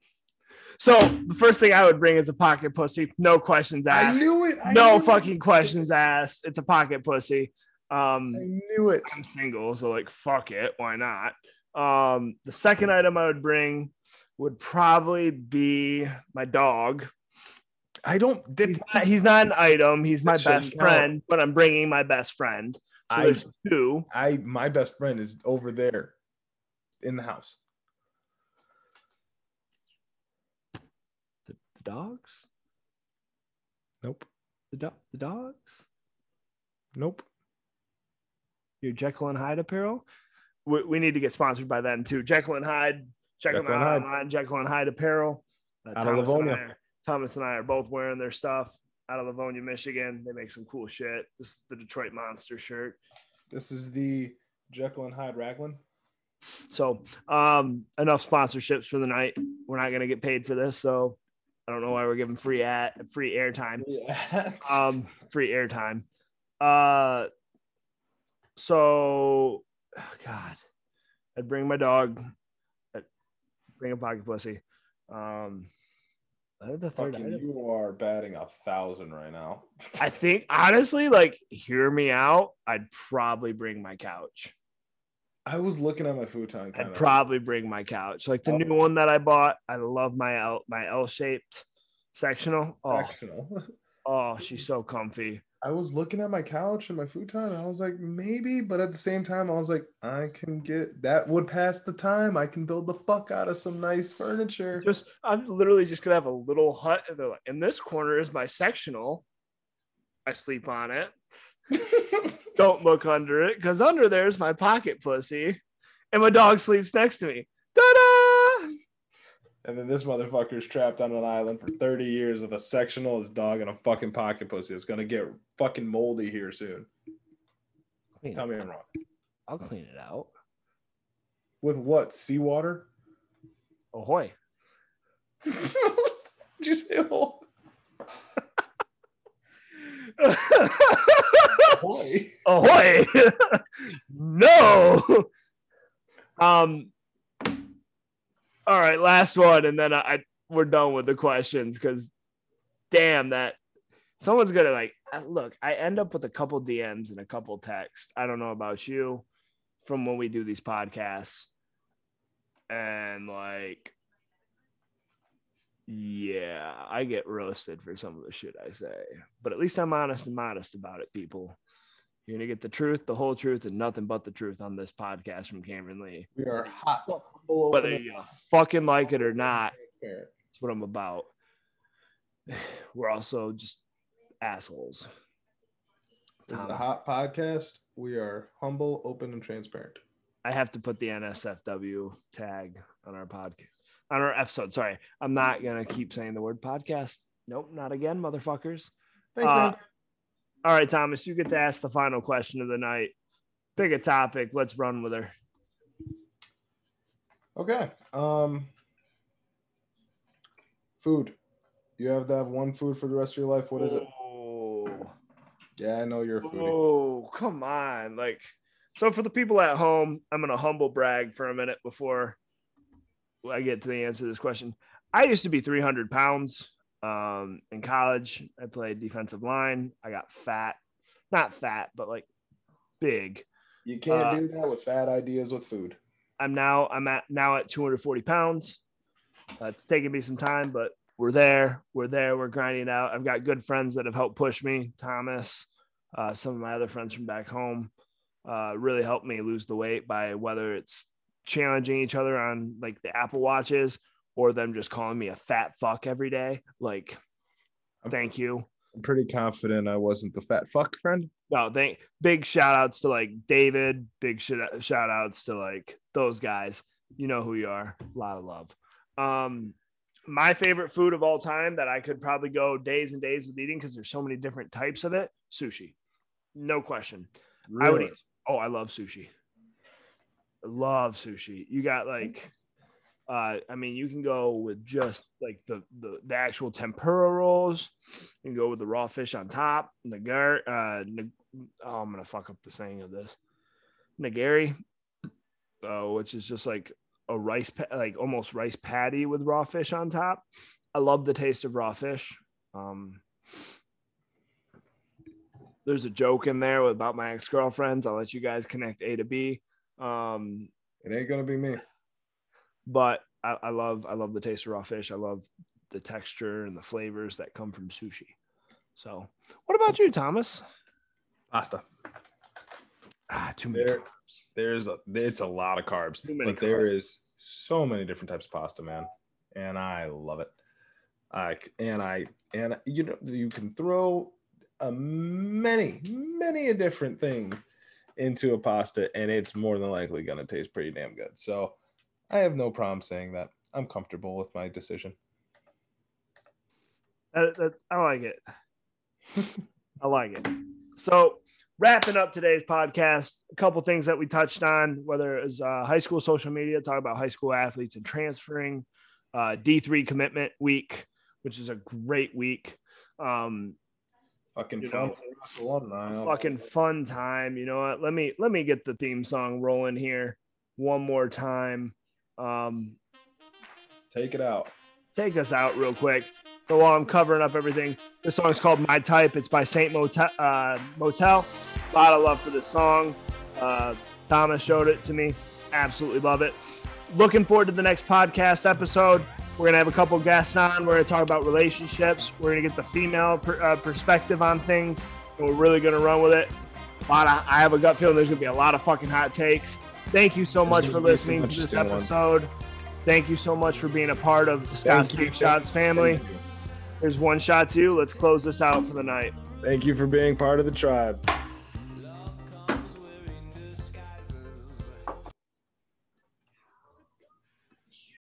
Speaker 1: So the first thing I would bring is a pocket pussy. No questions asked.
Speaker 2: I knew it.
Speaker 1: no fucking questions asked. It's a pocket pussy. Um,
Speaker 2: I knew it.
Speaker 1: I'm single, so like fuck it, why not? Um, the second item I would bring would probably be my dog.
Speaker 2: I don't.
Speaker 1: He's not, he's not an item. He's my best friend, but I'm bringing my best friend. So
Speaker 2: I,
Speaker 1: two.
Speaker 2: I, my best friend is over there, in the house.
Speaker 1: The, dogs.
Speaker 2: Nope.
Speaker 1: The do- the dogs.
Speaker 2: Nope.
Speaker 1: Your Jekyll and Hyde apparel. We, we need to get sponsored by them too. Jekyll and Hyde. Check them
Speaker 2: Jekyll
Speaker 1: out
Speaker 2: and Hyde.
Speaker 1: online. Jekyll and Hyde apparel. Uh,
Speaker 2: Out of
Speaker 1: Thomas and
Speaker 2: Livonia.
Speaker 1: I are- Thomas and I are both wearing their stuff out of Livonia, Michigan. They make some cool shit. This is the Detroit Monster shirt.
Speaker 2: This is the Jekyll and Hyde Raglan.
Speaker 1: So um enough sponsorships for the night. We're not gonna get paid for this, so I don't know why we're giving free at free airtime.
Speaker 2: Yeah.
Speaker 1: Um free airtime. Uh so oh God. I'd bring my dog. I'd bring a pocket pussy. Um the third
Speaker 2: Fucking, you are batting a thousand right now.
Speaker 1: I think honestly, like hear me out. I'd probably bring my couch.
Speaker 2: I was looking at my futon. Kind
Speaker 1: I'd
Speaker 2: of.
Speaker 1: probably bring my couch. Like the
Speaker 2: Oh.
Speaker 1: new one that I bought. I love my L my L shaped sectional. Oh,
Speaker 2: Sectional.
Speaker 1: oh, she's so comfy.
Speaker 2: I was looking at my couch and my futon, and I was like, maybe, but at the same time, I was like, I can get that would pass the time. I can build the fuck out of some nice furniture.
Speaker 1: Just I'm literally just gonna have a little hut. And they're like, in this corner is my sectional. I sleep on it. Don't look under it, because under there's my pocket pussy, and my dog sleeps next to me. Ta-da!
Speaker 2: and then this motherfucker's trapped on an island for 30 years with a sectional, his dog, and a fucking pocket pussy. It's gonna get fucking moldy here soon.
Speaker 1: Clean
Speaker 2: Tell me
Speaker 1: out.
Speaker 2: I'm wrong.
Speaker 1: I'll clean it out.
Speaker 2: With what? Seawater?
Speaker 1: Ahoy!
Speaker 2: Just oh, boy.
Speaker 1: Ahoy! no. Um. All right, last one, and then I, I we're done with the questions because, damn that someone's gonna like look. I end up with a couple DMs and a couple texts. I don't know about you, from when we do these podcasts, and like, yeah, I get roasted for some of the shit I say, but at least I'm honest and modest about it, people. You're gonna get the truth, the whole truth, and nothing but the truth on this podcast from Cameron Lee.
Speaker 2: We are hot. humble,
Speaker 1: Whether you fucking like it or not, that's what I'm about. We're also just assholes.
Speaker 2: This is a hot podcast. We are humble, open, and transparent.
Speaker 1: I have to put the NSFW tag on our podcast, on our episode. Sorry, I'm not gonna keep saying the word podcast. Nope, not again, motherfuckers.
Speaker 2: Thanks,
Speaker 1: Uh,
Speaker 2: man.
Speaker 1: All right, Thomas, you get to ask the final question of the night. Pick a topic. Let's run with her.
Speaker 2: Okay. Um, food. You have to have one food for the rest of your life. What is it?
Speaker 1: Oh,
Speaker 2: Yeah, I know you're a foodie.
Speaker 1: oh, come on. Like, so for the people at home, I'm going to humble brag for a minute before I get to the answer to this question. I used to be 300 pounds um, in college. I played defensive line. I got fat, not fat, but like big.
Speaker 2: You can't
Speaker 1: Uh,
Speaker 2: do that with fat ideas with food.
Speaker 1: I'm now I'm at now at 240 pounds. Uh, it's taken me some time, but we're there. We're there. We're grinding out. I've got good friends that have helped push me. Thomas, uh, some of my other friends from back home, uh, really helped me lose the weight by whether it's challenging each other on like the Apple watches or them just calling me a fat fuck every day. Like, thank you.
Speaker 2: I'm pretty confident I wasn't the fat fuck friend.
Speaker 1: No, thank big shout outs to like David, big shout shout outs to like those guys. You know who you are. A lot of love. Um, my favorite food of all time that I could probably go days and days with eating because there's so many different types of it. Sushi, no question. I would eat. Oh, I love sushi. I love sushi. You got like, uh, I mean, you can go with just like the the, the actual tempura rolls. You can go with the raw fish on top. Nagar, uh, oh, I'm gonna fuck up the saying of this. Nagari, uh, which is just like a rice, pa- like almost rice patty with raw fish on top. I love the taste of raw fish. Um, there's a joke in there about my ex girlfriends. I'll let you guys connect A to B. Um,
Speaker 2: It ain't gonna be me.
Speaker 1: But I, I love I love the taste of raw fish. I love the texture and the flavors that come from sushi. So, what about you, Thomas?
Speaker 2: Pasta.
Speaker 1: Ah, too many.
Speaker 2: There-
Speaker 1: carbs.
Speaker 2: There's a it's a lot of carbs, but there is so many different types of pasta, man, and I love it. I and I and you know you can throw a many many a different thing into a pasta, and it's more than likely gonna taste pretty damn good. So I have no problem saying that. I'm comfortable with my decision.
Speaker 1: That, that, I like it. I like it. So, wrapping up today's podcast, a couple things that we touched on, whether it was uh, high school social media, talk about high school athletes and transferring, uh, D3 commitment week, which is a great week. Um,
Speaker 2: Fucking
Speaker 1: You
Speaker 2: fun
Speaker 1: know,
Speaker 2: for us alumni. I'll
Speaker 1: fucking fun time. You know what? Let me let me get the theme song rolling here one more time. Um,
Speaker 2: Let's take it out.
Speaker 1: take us out real quick. So while I'm covering up everything, this song is called My Type. It's by Saint Motel. Uh, Motel. A lot of love for this song. Uh, Thomas showed it to me. Absolutely love it. Looking forward to the next podcast episode. We're gonna have a couple guests on. We're gonna talk about relationships. We're gonna get the female per, uh, perspective on things, and we're really gonna run with it. A lot of, I have a gut feeling there's gonna be a lot of fucking hot takes. Thank you so much for listening to this episode. Thank you so much for being a part of the. Big Shots family. There's one shot too. Let's close this out for the night.
Speaker 2: Thank you for being part of the tribe.